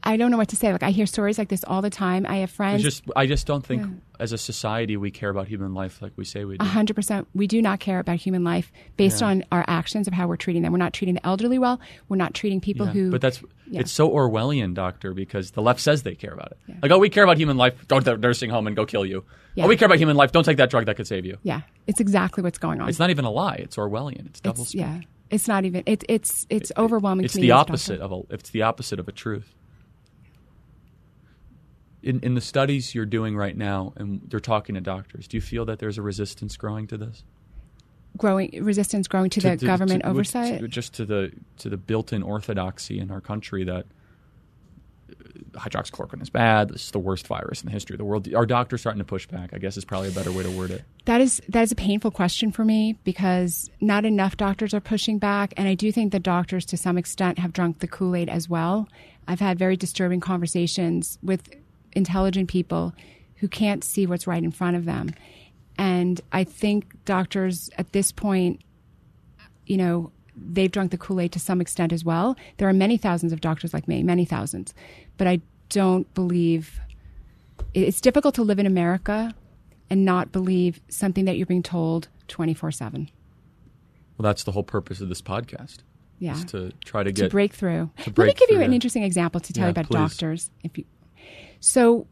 Speaker 10: I don't know what to say. Like I hear stories like this all the time. I have friends.
Speaker 3: just I just don't think yeah. as a society we care about human life like we say we do.
Speaker 10: hundred percent. We do not care about human life based yeah. on our actions of how we're treating them. We're not treating the elderly well. We're not treating people yeah. who.
Speaker 3: But that's it's so Orwellian, doctor, because the left says they care about it. Like oh, we care about human life. Go to the nursing home and go kill you. Oh, we care about human life. Don't take that drug that could save you.
Speaker 10: Yeah, it's exactly what's going on.
Speaker 3: It's not even a lie. It's Orwellian. It's double. yeah.
Speaker 10: It's not even. It, it's
Speaker 3: it's
Speaker 10: overwhelming. It's
Speaker 3: the opposite of a. It's the opposite of a truth in, in the studies you're doing right now and you're talking to doctors, do you feel that there's a resistance growing to this?
Speaker 10: Growing resistance growing to, to the to, government to,
Speaker 3: oversight, just to the to the built-in orthodoxy in our country that uh, hydroxychloroquine is bad. This is the worst virus in the history of the world. Our doctors starting to push back? I guess is probably a better way to word it.
Speaker 10: That is that is a painful question for me because not enough doctors are pushing back, and I do think the doctors to some extent have drunk the Kool Aid as well. I've had very disturbing conversations with intelligent people who can't see what's right in front of them. And I think doctors at this point, you know, they've drunk the Kool Aid to some extent as well. There are many thousands of doctors like me, many thousands. But I don't believe it's difficult to live in America and not believe something that you're being told 24 7.
Speaker 3: Well, that's the whole purpose of this podcast. Yeah. to try to, get. To
Speaker 10: break through. Break Let me give through. you an interesting example to tell yeah, you about please. doctors, if you, so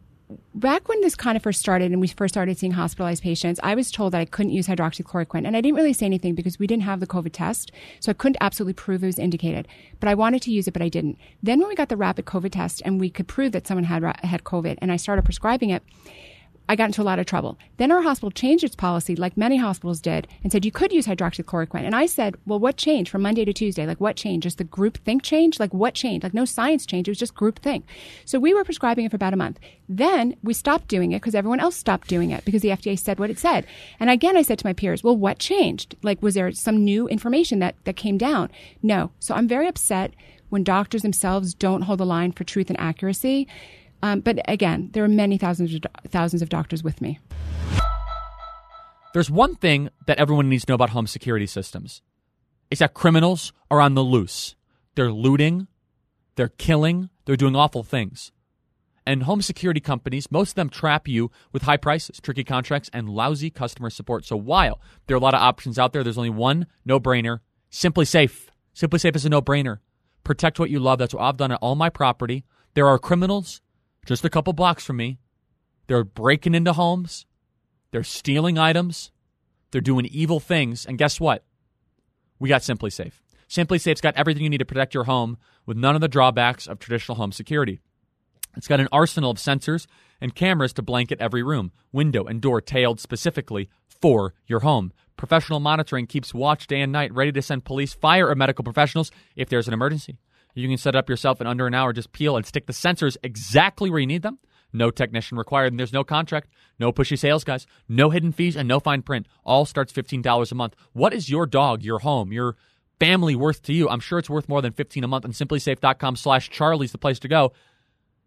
Speaker 10: back when this kind of first started and we first started seeing hospitalized patients, I was told that I couldn't use hydroxychloroquine. And I didn't really say anything because we didn't have the COVID test. So I couldn't absolutely prove it was indicated. But I wanted to use it, but I didn't. Then when we got the rapid COVID test and we could prove that someone had, had COVID and I started prescribing it, I got into a lot of trouble. Then our hospital changed its policy, like many hospitals did, and said you could use hydroxychloroquine. And I said, well, what changed from Monday to Tuesday? Like, what changed? Just the group think change? Like, what changed? Like, no science change. It was just group think. So we were prescribing it for about a month. Then we stopped doing it because everyone else stopped doing it because the FDA said what it said. And again, I said to my peers, well, what changed? Like, was there some new information that, that came down? No. So I'm very upset when doctors themselves don't hold the line for truth and accuracy. Um, but again, there are many thousands of, thousands of doctors with me.
Speaker 11: There's one thing that everyone needs to know about home security systems. It's that criminals are on the loose. They're looting, they're killing, they're doing awful things. And home security companies, most of them trap you with high prices, tricky contracts, and lousy customer support. So while there are a lot of options out there, there's only one no brainer SimpliSafe. Simply Safe is a no brainer. Protect what you love. That's what I've done at all my property. There are criminals just a couple blocks from me. They're breaking into homes, they're stealing items, they're doing evil things. And guess what? We got SimpliSafe. Simply Safe's got everything you need to protect your home with none of the drawbacks of traditional home security. It's got an arsenal of sensors and cameras to blanket every room, window, and door tailed specifically for your home. Professional monitoring keeps watch day and night ready to send police, fire, or medical professionals if there's an emergency. You can set it up yourself in under an hour. Just peel and stick the sensors exactly where you need them. No technician required, and there's no contract, no pushy sales guys, no hidden fees, and no fine print. All starts $15 a month. What is your dog, your home, your family worth to you? I'm sure it's worth more than 15 a month, and simplisafe.com slash Charlie's the place to go.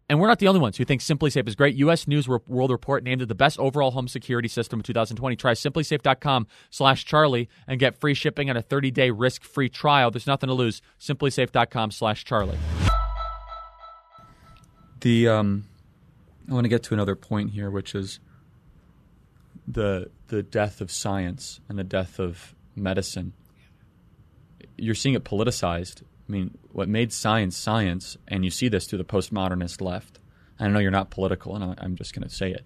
Speaker 11: And we're not the only ones who think SimpliSafe is great. U.S. News World Report named it the best overall home security system of 2020. Try simplisafe.com slash Charlie and get free shipping and a 30-day risk-free trial. There's nothing to lose. simplisafe.com slash Charlie. The
Speaker 3: um, I want to get to another point here, which is the the death of science and the death of medicine. You're seeing it politicized I mean, what made science science, and you see this through the postmodernist left. I know you're not political, and I'm just going to say it.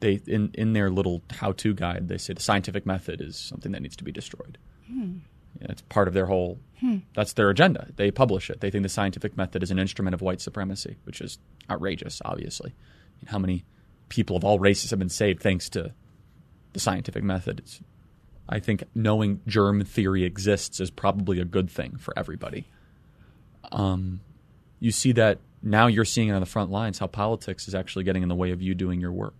Speaker 3: They in in their little how-to guide, they say the scientific method is something that needs to be destroyed. Hmm. it's part of their whole. Hmm. That's their agenda. They publish it. They think the scientific method is an instrument of white supremacy, which is outrageous. Obviously, I mean, how many people of all races have been saved thanks to the scientific method? It's, I think knowing germ theory exists is probably a good thing for everybody um, you see that now you're seeing it on the front lines how politics is actually getting in the way of you doing your work.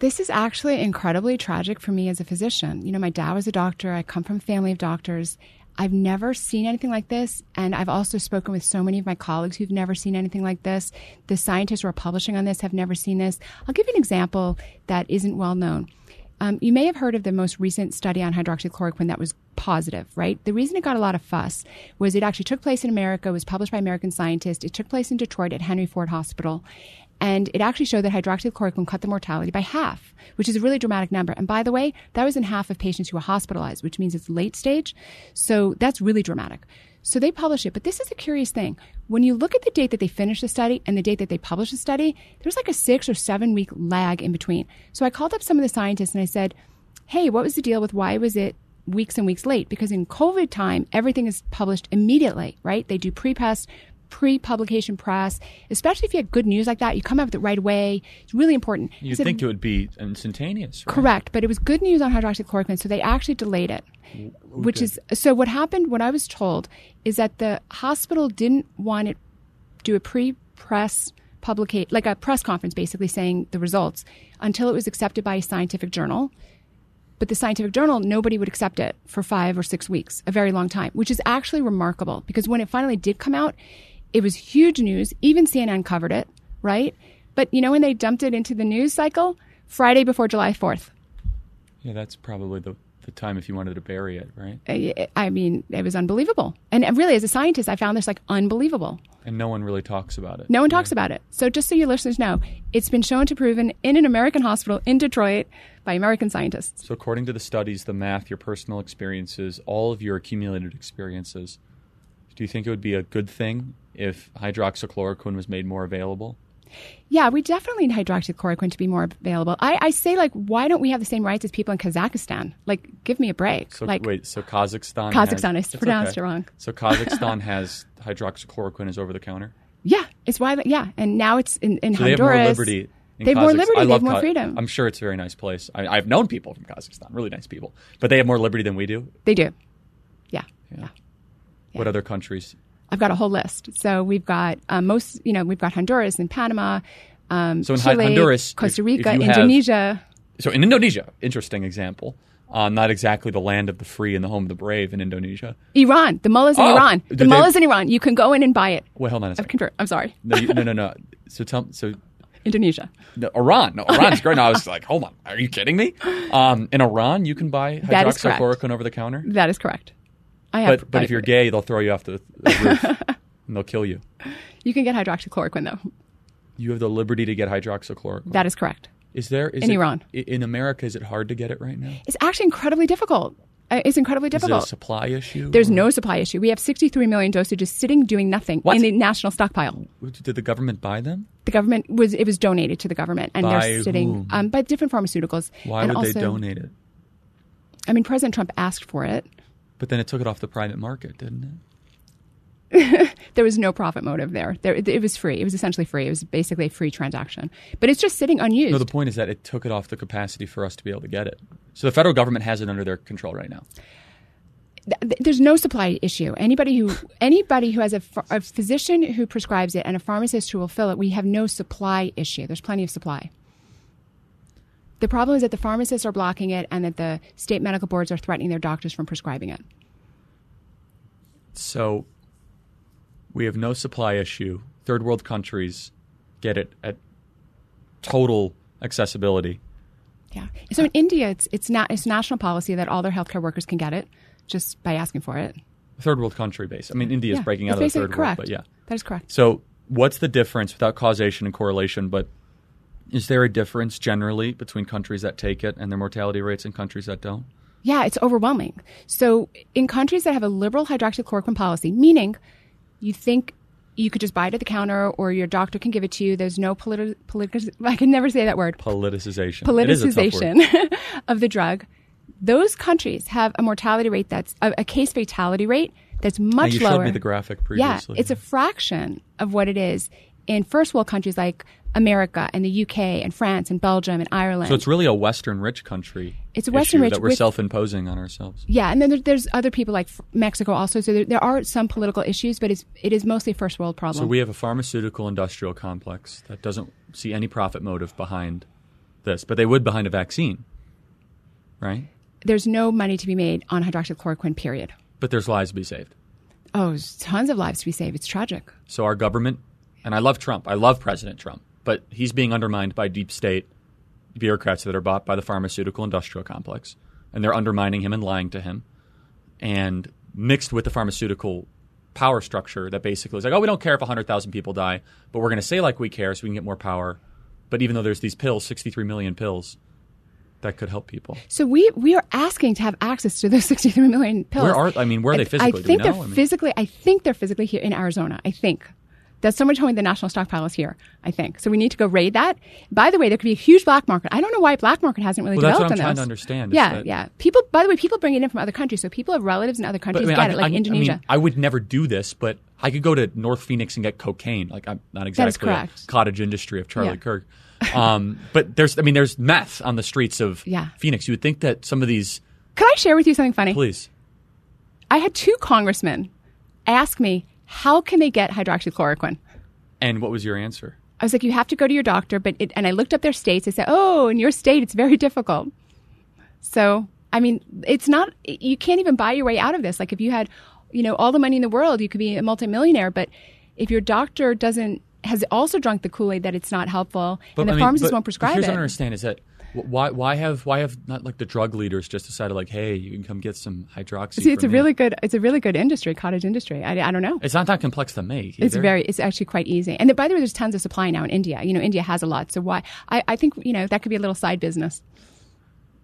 Speaker 10: This is actually incredibly tragic for me as a physician. You know, my dad was a doctor. I come from a family of doctors. I've never seen anything like this. And I've also spoken with so many of my colleagues who've never seen anything like this. The scientists who are publishing on this have never seen this. I'll give you an example that isn't well known. Um, you may have heard of the most recent study on hydroxychloroquine that was positive, right? The reason it got a lot of fuss was it actually took place in America, was published by American scientists. It took place in Detroit at Henry Ford Hospital. And it actually showed that hydroxychloroquine cut the mortality by half, which is a really dramatic number. And by the way, that was in half of patients who were hospitalized, which means it's late stage. So that's really dramatic. So they publish it. But this is a curious thing. When you look at the date that they finished the study and the date that they published the study, there's like a six or seven week lag in between. So I called up some of the scientists and I said, hey, what was the deal with why was it weeks and weeks late? Because in COVID time, everything is published immediately, right? They do pre-press, pre-publication press, especially if you had good news like that, you come out with it right away. It's really important.
Speaker 3: You think it, would be instantaneous,
Speaker 10: right? Correct, but it was good news on hydroxychloroquine, so they actually delayed it. Okay. Which is so what happened what I was told is that the hospital didn't want to do a pre-press publicate like a press conference basically saying the results until it was accepted by a scientific journal but the scientific journal, nobody would accept it for five or six weeks, a very long time, which is actually remarkable because when it finally did come out, it was huge news. Even CNN covered it, right? But you know when they dumped it into the news cycle? Friday before July 4th.
Speaker 3: Yeah, that's probably the, the time if you wanted to bury it, right?
Speaker 10: I, I mean, it was unbelievable. And really, as a scientist, I found this like unbelievable.
Speaker 3: And no one really talks about it.
Speaker 10: No one talks about it. So just so your listeners know, it's been shown to proven in an American hospital in Detroit by American scientists.
Speaker 3: So according to the studies, the math, your personal experiences, all of your accumulated experiences, do you think it would be a good thing if hydroxychloroquine was made more available?
Speaker 10: Yeah, we definitely need hydroxychloroquine to be more available. I, I, say, like, why don't we have the same rights as people in Kazakhstan? Like, give me a break.
Speaker 3: So,
Speaker 10: like,
Speaker 3: wait, so Kazakhstan.
Speaker 10: Kazakhstan, has, I pronounced okay. it wrong.
Speaker 3: So Kazakhstan has hydroxychloroquine is over the counter.
Speaker 10: Yeah, it's why. Yeah, and now it's in, in so Honduras.
Speaker 3: They have more liberty. they have
Speaker 10: more liberty. they have more Ka- freedom.
Speaker 3: I'm sure it's a very nice place. I, have known people from Kazakhstan, really nice people, but they have more liberty than we do.
Speaker 10: They do. Yeah. yeah. yeah.
Speaker 3: What yeah. other countries
Speaker 10: I've got a whole list. So we've got uh, most, you know, we've got Honduras and Panama, um, so in Chile, Honduras, Costa Rica, if, if Indonesia. Have,
Speaker 3: so in Indonesia, interesting example. Uh, not exactly the land of the free and the home of the brave in Indonesia.
Speaker 10: Iran, the mullahs in oh, Iran, the mullahs in Iran. You can go in and buy it.
Speaker 3: Wait, hold on a second.
Speaker 10: I'm sorry.
Speaker 3: No, you, no, no, no. So tell so.
Speaker 10: Indonesia.
Speaker 3: No, Iran. No, Iran's great. No, I was like, hold on, are you kidding me? Um, in Iran, you can buy hydroxychloroquine over the counter.
Speaker 10: That is correct. I
Speaker 3: have,
Speaker 10: but
Speaker 3: but I, if you're gay, they'll throw you off the, the roof and they'll kill you.
Speaker 10: You can get hydroxychloroquine though.
Speaker 3: You have the liberty to get hydroxychloroquine.
Speaker 10: That is correct.
Speaker 3: Is there is
Speaker 10: in
Speaker 3: it,
Speaker 10: Iran?
Speaker 3: In America, is it hard to get it right now?
Speaker 10: It's actually incredibly difficult. Uh, it's incredibly difficult.
Speaker 3: Is it a supply issue?
Speaker 10: There's or? no supply issue. We have 63 million dosages sitting, doing nothing what? in the national stockpile.
Speaker 3: Did the government buy them?
Speaker 10: The government was it was donated to the government,
Speaker 3: and by they're sitting um,
Speaker 10: by different pharmaceuticals.
Speaker 3: Why and would also, they donate it?
Speaker 10: I mean, President Trump asked for it.
Speaker 3: But then it took it off the private market, didn't it?
Speaker 10: there was no profit motive there. there. It was free. It was essentially free. It was basically a free transaction. But it's just sitting unused.
Speaker 3: No, the point is that it took it off the capacity for us to be able to get it. So the federal government has it under their control right now.
Speaker 10: There's no supply issue. Anybody who anybody who has a, a physician who prescribes it and a pharmacist who will fill it, we have no supply issue. There's plenty of supply. The problem is that the pharmacists are blocking it and that the state medical boards are threatening their doctors from prescribing it.
Speaker 3: So we have no supply issue. Third world countries get it at total accessibility.
Speaker 10: Yeah. So in India, it's it's not it's national policy that all their healthcare workers can get it just by asking for it.
Speaker 3: Third world country base. I mean, India is yeah. breaking it's out of the third correct. world, but yeah,
Speaker 10: that is correct.
Speaker 3: So what's the difference without causation and correlation? But is there a difference generally between countries that take it and their mortality rates and countries that don't?
Speaker 10: Yeah, it's overwhelming. So, in countries that have a liberal hydroxychloroquine policy, meaning you think you could just buy it at the counter or your doctor can give it to you, there's no politi- politi- I can never say that word.
Speaker 3: Politicization.
Speaker 10: Politicization of the drug. Those countries have a mortality rate that's a, a case fatality rate that's much now
Speaker 3: you
Speaker 10: lower.
Speaker 3: Showed me the graphic
Speaker 10: previously. Yeah, it's a fraction of what it is in first world countries like America and the UK and France and Belgium and Ireland.
Speaker 3: So it's really a Western rich country. It's a Western rich that we're self-imposing on ourselves.
Speaker 10: Yeah, and then there's other people like Mexico also. So there, there, are some political issues, but it's it is mostly first world problem.
Speaker 3: So we have a pharmaceutical industrial complex that doesn't see any profit motive behind this, but they would behind a vaccine, right?
Speaker 10: There's no money to be made on hydroxychloroquine. Period.
Speaker 3: But there's lives to be saved.
Speaker 10: Oh, tons of lives to be saved. It's tragic.
Speaker 3: So our government, and I love Trump. I love President Trump but he's being undermined by deep state bureaucrats that are bought by the pharmaceutical industrial complex, and they're undermining him and lying to him, and mixed with the pharmaceutical power structure that basically is like, oh, we don't care if 100,000 people die, but we're going to say like we care so we can get more power. But even though there's these pills, 63 million pills, that could help people.
Speaker 10: So we we are asking to have access to those 63 million pills.
Speaker 3: Where are I mean, where are they physically? I
Speaker 10: think
Speaker 3: they're I
Speaker 10: mean, physically. I think they're physically here in Arizona. I think that so much me the national stockpile is here, I think. So we need to go raid that. By the way, there could be a huge black market. I don't know why black market hasn't really
Speaker 3: well,
Speaker 10: developed that's
Speaker 3: what I'm in trying
Speaker 10: to
Speaker 3: understand.
Speaker 10: Yeah, yeah. People, by the way, people bring it in from other countries. So people have relatives in other countries but, I mean, get I, it, like I, Indonesia. I, mean,
Speaker 3: I would never do this, but I could go to North Phoenix and get cocaine. Like I'm not exactly the cottage industry of Charlie yeah. Kirk. Um, but there's, I mean, there's meth on the streets of yeah. Phoenix. You would think that some of these.
Speaker 10: Can I share with you something funny?
Speaker 3: Please.
Speaker 10: I had two congressmen ask me how can they get hydroxychloroquine?
Speaker 3: And what was your answer?
Speaker 10: I was like, you have to go to your doctor, but it, and I looked up their states. They said, oh, in your state, it's very difficult. So, I mean, it's not, you can't even buy your way out of this. Like, if you had, you know, all the money in the world, you could be a multimillionaire. But if your doctor doesn't, has also drunk the Kool Aid that it's not helpful,
Speaker 3: but,
Speaker 10: and the I mean, pharmacist won't prescribe
Speaker 3: here's it. Here's
Speaker 10: what I
Speaker 3: understand is that why why have why have not like the drug leaders just decided like hey you can come get some hydroxy?
Speaker 10: See, it's
Speaker 3: a
Speaker 10: me. really good it's a really good industry, cottage industry. I, I don't know.
Speaker 3: It's not that complex to make.
Speaker 10: Either. It's very it's actually quite easy. And by the way, there's tons of supply now in India. You know, India has a lot, so why? I, I think you know that could be a little side business.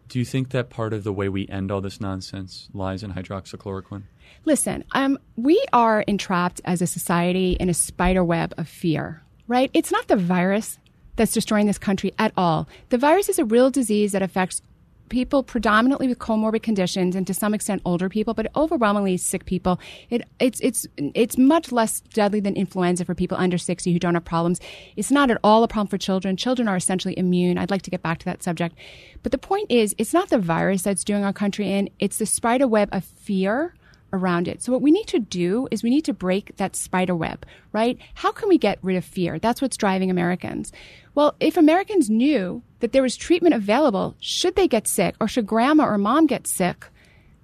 Speaker 3: Do you think that part of the way we end all this nonsense lies in hydroxychloroquine?
Speaker 10: Listen, um, we are entrapped as a society in a spider web of fear right? It's not the virus that's destroying this country at all. The virus is a real disease that affects people predominantly with comorbid conditions and to some extent older people, but overwhelmingly sick people. It, it's, it's, it's much less deadly than influenza for people under 60 who don't have problems. It's not at all a problem for children. Children are essentially immune. I'd like to get back to that subject. But the point is, it's not the virus that's doing our country in, it's the spider web of fear around it. So what we need to do is we need to break that spider web, right? How can we get rid of fear? That's what's driving Americans. Well, if Americans knew that there was treatment available, should they get sick or should grandma or mom get sick,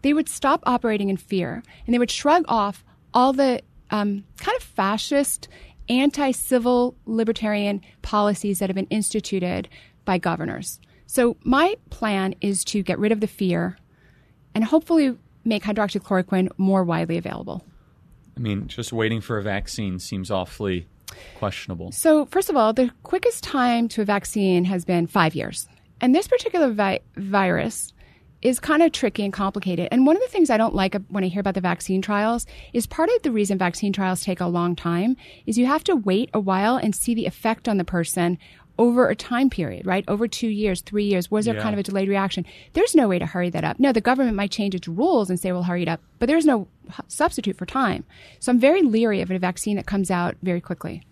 Speaker 10: they would stop operating in fear and they would shrug off all the um, kind of fascist, anti civil libertarian policies that have been instituted by governors. So, my plan is to get rid of the fear and hopefully make hydroxychloroquine more widely available?
Speaker 3: I mean, just waiting for a vaccine seems awfully questionable.
Speaker 10: So, first of all, the quickest time to a vaccine has been five years. And this particular vi- virus is kind of tricky and complicated. And one of the things I don't like when I hear about the vaccine trials is part of the reason vaccine trials take a long time is you have to wait a while and see the effect on the person over a time period, right? Over two years, three years, was there yeah. kind of a delayed reaction? There's no way to hurry that up. No, the government might change its rules and say, well, hurry it up, but there's no substitute for time. So I'm very leery of a vaccine that comes out very quickly.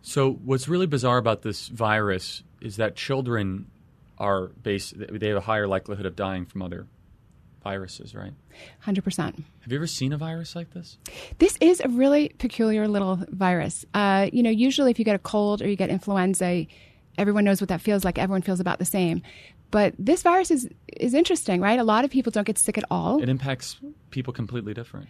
Speaker 3: So what's really bizarre about this virus is that children are base they have a higher likelihood of dying from other viruses, right? 100%. Have you ever seen a virus like this?
Speaker 10: This is a really peculiar little virus. Uh, you know, usually if you get a cold or you get influenza, everyone knows what that feels like. Everyone feels about the same. But this virus is is interesting, right? A lot of people don't get sick at all.
Speaker 3: It impacts people completely different.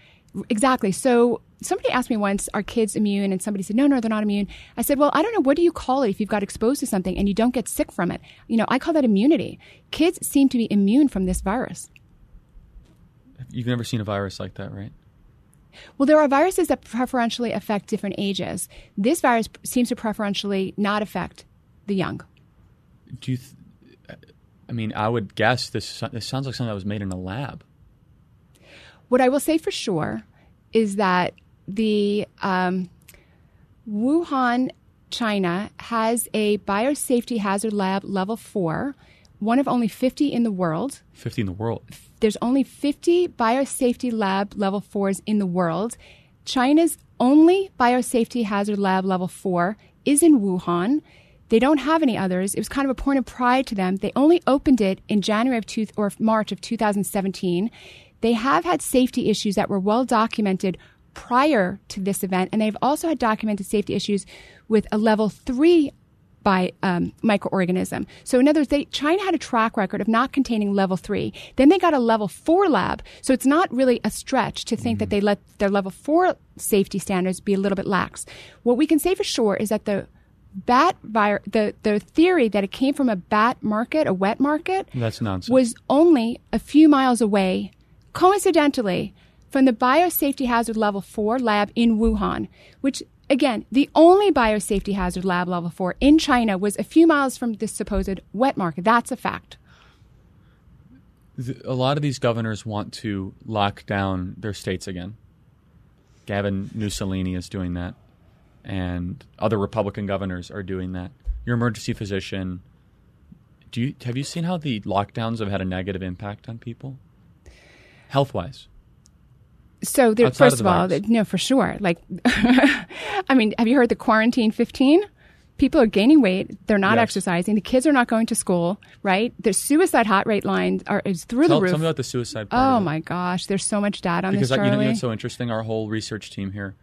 Speaker 10: Exactly. So somebody asked me once, are kids immune? And somebody said, no, no, they're not immune. I said, well, I don't know. What do you call it if you've got exposed to something and you don't get sick from it? You know, I call that immunity. Kids seem to be immune from this virus.
Speaker 3: You've never seen a virus like that, right?
Speaker 10: Well, there are viruses that preferentially affect different ages. This virus seems to preferentially not affect the young. Do you?
Speaker 3: Th- I mean, I would guess this. This sounds like something that was made in a lab.
Speaker 10: What I will say for sure is that the um, Wuhan, China, has a biosafety hazard lab level four one of only 50 in the world.
Speaker 3: 50 in the world.
Speaker 10: There's only 50 biosafety lab level fours in the world. China's only biosafety hazard lab level four is in Wuhan. They don't have any others. It was kind of a point of pride to them. They only opened it in January of two, or March of 2017. They have had safety issues that were well documented prior to this event, and they've also had documented safety issues with a level three by um, microorganism. So in other words, they, China had a track record of not containing level three. Then they got a level four lab. So it's not really a stretch to think mm-hmm. that they let their level four safety standards be a little bit lax. What we can say for sure is that the bat virus, the, the theory that it came from a bat market, a wet market, That's nonsense. was only a few miles away, coincidentally, from the biosafety hazard level four lab in Wuhan, which Again, the only biosafety hazard lab level four in China was a few miles from this supposed wet market. That's a fact.
Speaker 3: A lot of these governors want to lock down their states again. Gavin Mussolini is doing that, and other Republican governors are doing that. Your emergency physician. Do you have you seen how the lockdowns have had a negative impact on people, health wise?
Speaker 10: So, there, first of, of all, virus. no, for sure. Like, I mean, have you heard the quarantine 15? People are gaining weight. They're not yes. exercising. The kids are not going to school, right? The suicide hot rate line are, is through
Speaker 3: tell,
Speaker 10: the roof.
Speaker 3: Tell me about the suicide
Speaker 10: Oh, my gosh. There's so much data on because this, Because
Speaker 3: uh, you know, you know, it's so interesting. Our whole research team here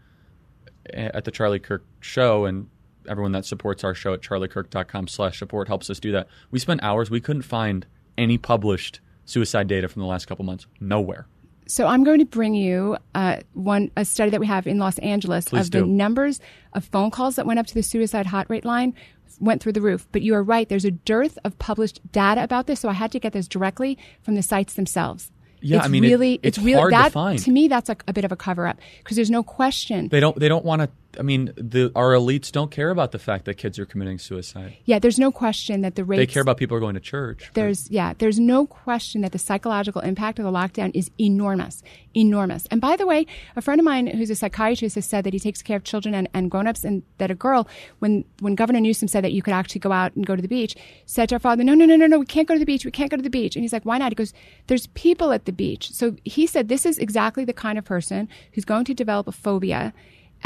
Speaker 3: at the Charlie Kirk show and everyone that supports our show at charliekirk.com slash support helps us do that. We spent hours. We couldn't find any published suicide data from the last couple months. Nowhere.
Speaker 10: So I'm going to bring you uh, one a study that we have in Los Angeles
Speaker 3: Please
Speaker 10: of do. the numbers of phone calls that went up to the suicide hot rate line went through the roof. But you are right; there's a dearth of published data about this, so I had to get this directly from the sites themselves.
Speaker 3: Yeah, it's I mean, really, it, it's, it's really, hard that, to find.
Speaker 10: To me, that's a, a bit of a cover up because there's no question
Speaker 3: they don't they don't want to I mean, the, our elites don't care about the fact that kids are committing suicide.
Speaker 10: Yeah, there's no question that the rates.
Speaker 3: They care about people are going to church.
Speaker 10: There's but. yeah, there's no question that the psychological impact of the lockdown is enormous, enormous. And by the way, a friend of mine who's a psychiatrist has said that he takes care of children and, and grown-ups, and that a girl, when when Governor Newsom said that you could actually go out and go to the beach, said to her father, "No, no, no, no, no, we can't go to the beach. We can't go to the beach." And he's like, "Why not?" He goes, "There's people at the beach." So he said, "This is exactly the kind of person who's going to develop a phobia."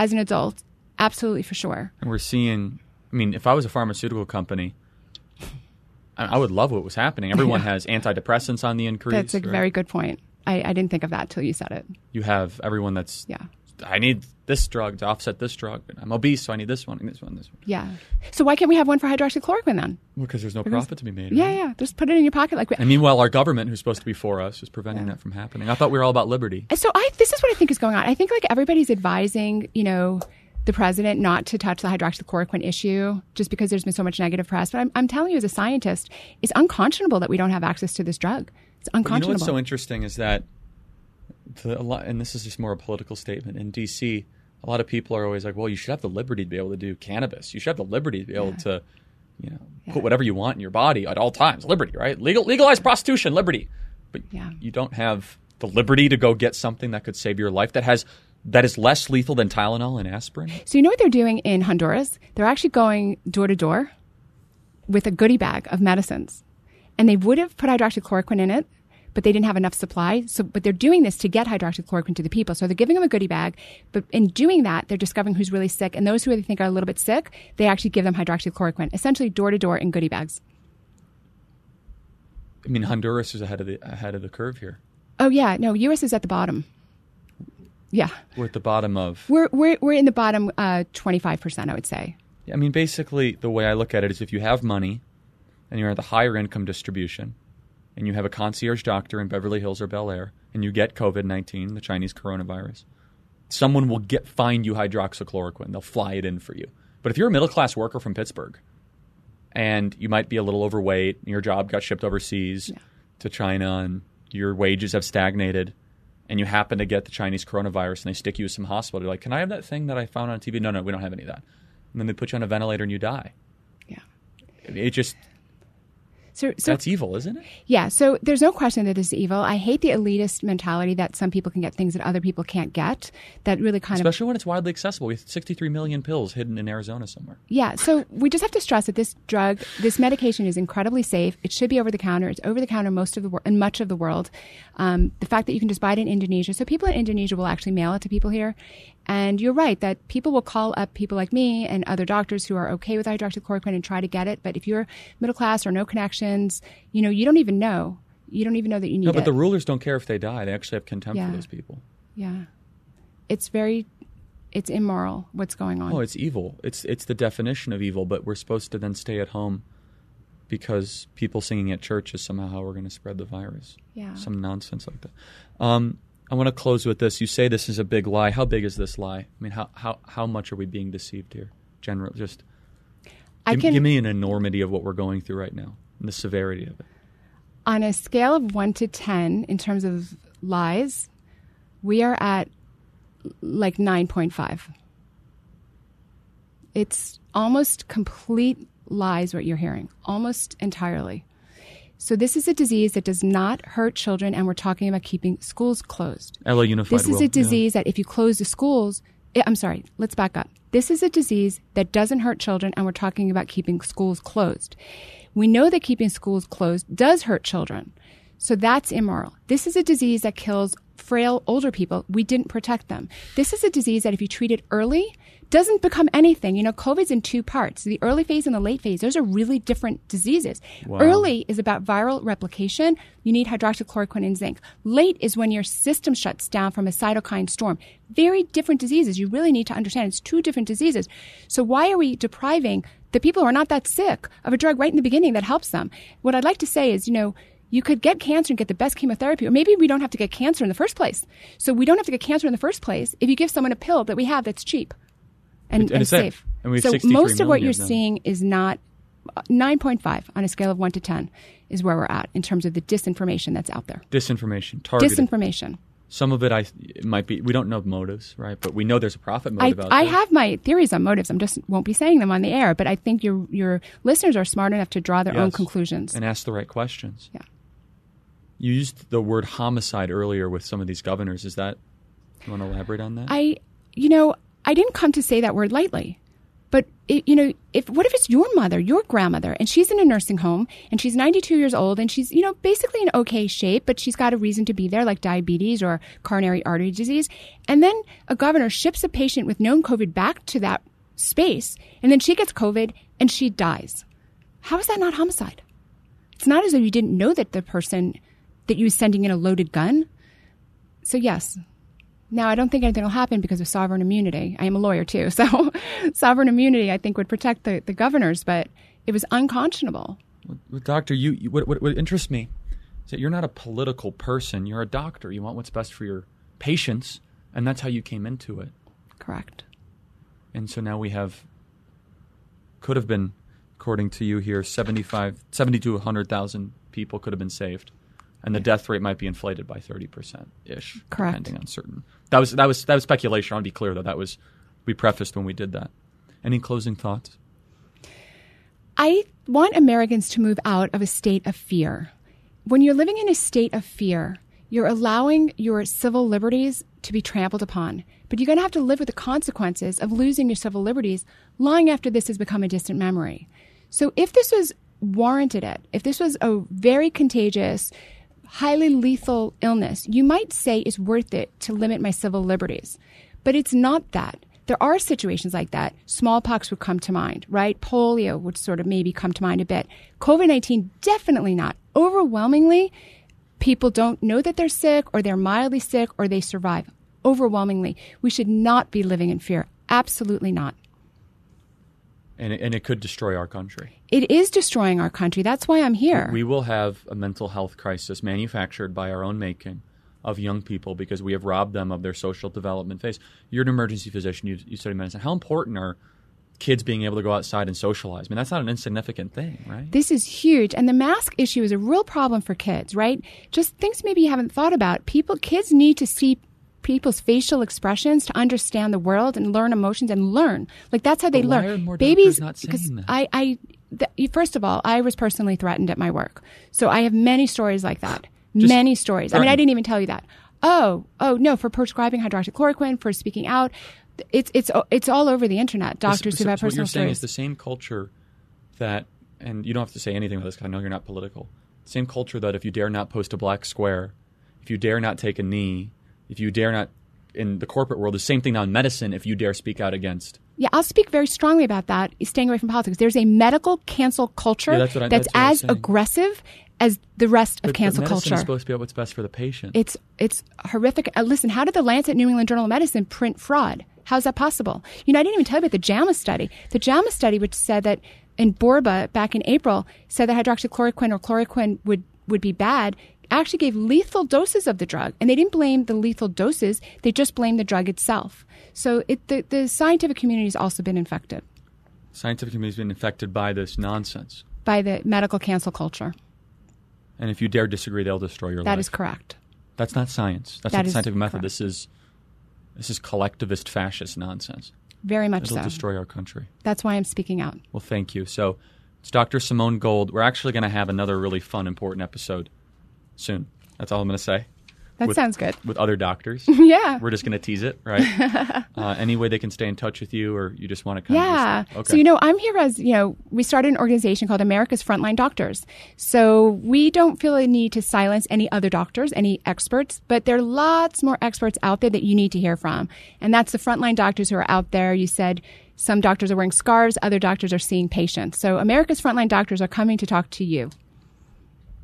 Speaker 10: as an adult, absolutely for sure.
Speaker 3: And we're seeing, I mean, if I was a pharmaceutical company, I would love what was happening. Everyone has antidepressants on the increase.
Speaker 10: That's a right? very good point. I, I, didn't think of that till you said it.
Speaker 3: You have everyone that's yeah. I need this drug to offset this drug. I'm obese, so I need this one and this one, this one.
Speaker 10: Yeah. So why can't we have one for hydroxychloroquine then?
Speaker 3: Because there's no because, profit to be made.
Speaker 10: Yeah, right?
Speaker 3: yeah.
Speaker 10: Just put it in your pocket. Like. We,
Speaker 3: and meanwhile, our government, who's supposed to be for us, is preventing yeah. that from happening. I thought we were all about liberty.
Speaker 10: so I, this is what I think is going on. I think like everybody's advising, you know, the president not to touch the hydroxychloroquine issue just because there's been so much negative press. But I'm, I'm telling you, as a scientist, it's unconscionable that we don't have access to this drug. It's unconscionable.
Speaker 3: you know what's so interesting is that the, a lot, and this is just more a political statement in DC. A lot of people are always like, "Well, you should have the liberty to be able to do cannabis. You should have the liberty to be able yeah. to, you know, yeah. put whatever you want in your body at all times. Liberty, right? Legal, legalize prostitution, liberty. But yeah. you don't have the liberty to go get something that could save your life that has that is less lethal than Tylenol and aspirin.
Speaker 10: So you know what they're doing in Honduras? They're actually going door to door with a goodie bag of medicines. And they would have put hydroxychloroquine in it, but they didn't have enough supply. So, but they're doing this to get hydroxychloroquine to the people. So they're giving them a goodie bag, but in doing that, they're discovering who's really sick. And those who they think are a little bit sick, they actually give them hydroxychloroquine, essentially door to door in goodie bags.
Speaker 3: I mean, Honduras is ahead of the ahead of the curve here.
Speaker 10: Oh yeah, no, U.S. is at the bottom. Yeah,
Speaker 3: we're at the bottom of
Speaker 10: we're we're we're in the bottom uh, twenty five percent, I would say.
Speaker 3: Yeah, I mean, basically, the way I look at it is, if you have money, and you're at the higher income distribution, and you have a concierge doctor in Beverly Hills or Bel Air and you get COVID 19, the Chinese coronavirus, someone will get find you hydroxychloroquine. They'll fly it in for you. But if you're a middle class worker from Pittsburgh and you might be a little overweight, and your job got shipped overseas yeah. to China and your wages have stagnated, and you happen to get the Chinese coronavirus and they stick you in some hospital, they're like, Can I have that thing that I found on TV? No, no, we don't have any of that. And then they put you on a ventilator and you die. Yeah. It just so, so that's evil, isn't it?
Speaker 10: Yeah. So there's no question that it's evil. I hate the elitist mentality that some people can get things that other people can't get. That really
Speaker 3: kind especially
Speaker 10: of
Speaker 3: especially when it's widely accessible. We have 63 million pills hidden in Arizona somewhere.
Speaker 10: Yeah. So we just have to stress that this drug, this medication, is incredibly safe. It should be over the counter. It's over the counter most of the wor- in much of the world. Um, the fact that you can just buy it in Indonesia, so people in Indonesia will actually mail it to people here, and you're right that people will call up people like me and other doctors who are okay with hydroxychloroquine and try to get it. But if you're middle class or no connections, you know, you don't even know. You don't even know that you need it.
Speaker 3: No, but
Speaker 10: it.
Speaker 3: the rulers don't care if they die. They actually have contempt yeah. for those people.
Speaker 10: Yeah. It's very it's immoral what's going on.
Speaker 3: Oh, it's evil. It's it's the definition of evil, but we're supposed to then stay at home because people singing at church is somehow how we're going to spread the virus. Yeah. Some nonsense like that. Um, I want to close with this. You say this is a big lie. How big is this lie? I mean, how how how much are we being deceived here? General, just I give, can, give me an enormity of what we're going through right now and the severity of it.
Speaker 10: On a scale of one to ten, in terms of lies, we are at like nine point five. It's almost complete lies what you're hearing, almost entirely. So this is a disease that does not hurt children, and we're talking about keeping schools closed. LA Unified. This is will. a disease yeah. that if you close the schools, it, eh, I'm sorry, let's back up. This is a disease that doesn't hurt children, and we're talking about keeping schools closed. We know that keeping schools closed does hurt children. So that's immoral. This is a disease that kills frail older people. We didn't protect them. This is a disease that if you treat it early, doesn't become anything. You know, COVID's in two parts the early phase and the late phase. Those are really different diseases. Wow. Early is about viral replication. You need hydroxychloroquine and zinc. Late is when your system shuts down from a cytokine storm. Very different diseases. You really need to understand it's two different diseases. So, why are we depriving the people who are not that sick of a drug right in the beginning that helps them? What I'd like to say is, you know, you could get cancer and get the best chemotherapy, or maybe we don't have to get cancer in the first place. So we don't have to get cancer in the first place if you give someone a pill that we have that's cheap and, and, and safe. And so most of what you're of seeing is not uh, 9.5 on a scale of 1 to 10 is where we're at in terms of the disinformation that's out there. Disinformation, targeted. Disinformation. Some of it, I it might be. We don't know motives, right? But we know there's a profit motive. I, I have my theories on motives. I'm just won't be saying them on the air. But I think your your listeners are smart enough to draw their yes. own conclusions and ask the right questions. Yeah. You used the word homicide earlier with some of these governors. Is that you want to elaborate on that? I, you know, I didn't come to say that word lightly. But it, you know, if what if it's your mother, your grandmother, and she's in a nursing home and she's 92 years old and she's you know basically in okay shape, but she's got a reason to be there, like diabetes or coronary artery disease, and then a governor ships a patient with known COVID back to that space, and then she gets COVID and she dies. How is that not homicide? It's not as though you didn't know that the person that you sending in a loaded gun. So yes. Now I don't think anything will happen because of sovereign immunity. I am a lawyer too, so sovereign immunity I think would protect the, the governors, but it was unconscionable. Well, doctor, you, you what, what, what interests me is that you're not a political person. You're a doctor. You want what's best for your patients, and that's how you came into it. Correct. And so now we have could have been, according to you here, 75, 70 to 100,000 people could have been saved and the death rate might be inflated by 30% ish depending on certain that was that was that was speculation i want to be clear though that was we prefaced when we did that any closing thoughts i want americans to move out of a state of fear when you're living in a state of fear you're allowing your civil liberties to be trampled upon but you're going to have to live with the consequences of losing your civil liberties long after this has become a distant memory so if this was warranted it if this was a very contagious highly lethal illness, you might say it's worth it to limit my civil liberties. But it's not that. There are situations like that. Smallpox would come to mind, right? Polio would sort of maybe come to mind a bit. COVID 19, definitely not. Overwhelmingly, people don't know that they're sick or they're mildly sick or they survive. Overwhelmingly, we should not be living in fear. Absolutely not and it, and it could destroy our country. It is destroying our country. That's why I'm here. We will have a mental health crisis manufactured by our own making of young people because we have robbed them of their social development phase. You're an emergency physician. You, you study medicine. How important are kids being able to go outside and socialize. I mean, that's not an insignificant thing, right? This is huge. And the mask issue is a real problem for kids, right? Just things maybe you haven't thought about. People, kids need to see people's facial expressions to understand the world and learn emotions and learn. Like that's how they learn. Babies, because I, I th- first of all, I was personally threatened at my work, so I have many stories like that. Just many stories. I mean, I didn't even tell you that. Oh, oh no, for prescribing hydroxychloroquine, for speaking out, it's it's it's all over the internet. Doctors so, who have so personal what you're saying is the same culture that, and you don't have to say anything about this because I know you're not political. Same culture that if you dare not post a black square, if you dare not take a knee, if you dare not in the corporate world, the same thing now in medicine if you dare speak out against. Yeah, I'll speak very strongly about that, staying away from politics. There's a medical cancel culture yeah, that's, I, that's, that's as aggressive as the rest but, of cancel culture. Is supposed to be what's best for the patient. It's it's horrific. Uh, listen, how did the Lancet New England Journal of Medicine print fraud? How's that possible? You know, I didn't even tell you about the JAMA study. The JAMA study, which said that in Borba back in April, said that hydroxychloroquine or chloroquine would would be bad actually gave lethal doses of the drug, and they didn't blame the lethal doses; they just blamed the drug itself. So it, the, the scientific community has also been infected. Scientific community has been infected by this nonsense. By the medical cancel culture. And if you dare disagree, they'll destroy your that life. That is correct. That's not science. That's that not scientific method. This is this is collectivist fascist nonsense. Very much It'll so. destroy our country. That's why I'm speaking out. Well, thank you. So it's Dr. Simone Gold. We're actually going to have another really fun, important episode soon. That's all I'm going to say. That with, sounds good. With other doctors. yeah. We're just going to tease it, right? uh, any way they can stay in touch with you or you just want to come? Yeah. okay. So, you know, I'm here as, you know, we started an organization called America's Frontline Doctors. So we don't feel a need to silence any other doctors, any experts, but there are lots more experts out there that you need to hear from. And that's the frontline doctors who are out there. You said, some doctors are wearing scarves, other doctors are seeing patients. So, America's Frontline Doctors are coming to talk to you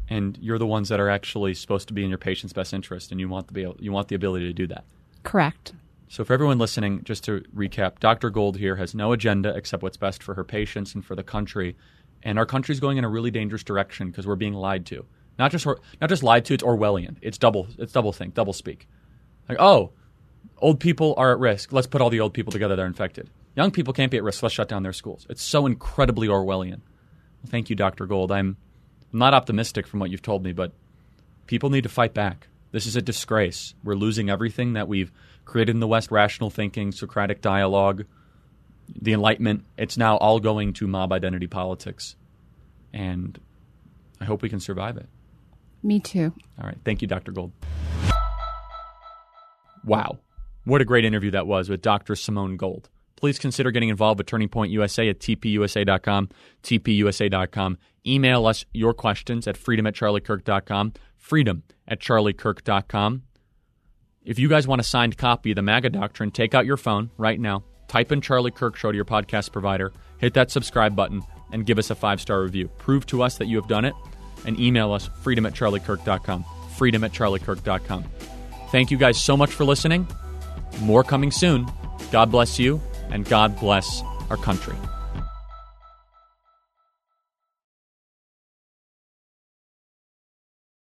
Speaker 10: and you're the ones that are actually supposed to be in your patient's best interest, and you want to be able, you want the ability to do that. Correct. So, for everyone listening, just to recap, Dr. Gold here has no agenda except what's best for her patients and for the country, and our country's going in a really dangerous direction because we're being lied to. Not just not just lied to. It's Orwellian. It's double. It's double think. Double speak. Like, oh, old people are at risk. Let's put all the old people together. They're infected. Young people can't be at risk. Let's shut down their schools. It's so incredibly Orwellian. Well, thank you, Dr. Gold. I'm I'm not optimistic from what you've told me, but people need to fight back. This is a disgrace. We're losing everything that we've created in the West rational thinking, Socratic dialogue, the Enlightenment. It's now all going to mob identity politics. And I hope we can survive it. Me too. All right. Thank you, Dr. Gold. Wow. What a great interview that was with Dr. Simone Gold. Please consider getting involved with Turning Point USA at tpusa.com, tpusa.com. Email us your questions at freedom at charliekirk.com, freedom at charliekirk.com. If you guys want a signed copy of the MAGA Doctrine, take out your phone right now, type in Charlie Kirk Show to your podcast provider, hit that subscribe button, and give us a five star review. Prove to us that you have done it and email us freedom at charliekirk.com. Freedom at charliekirk.com. Thank you guys so much for listening. More coming soon. God bless you, and God bless our country.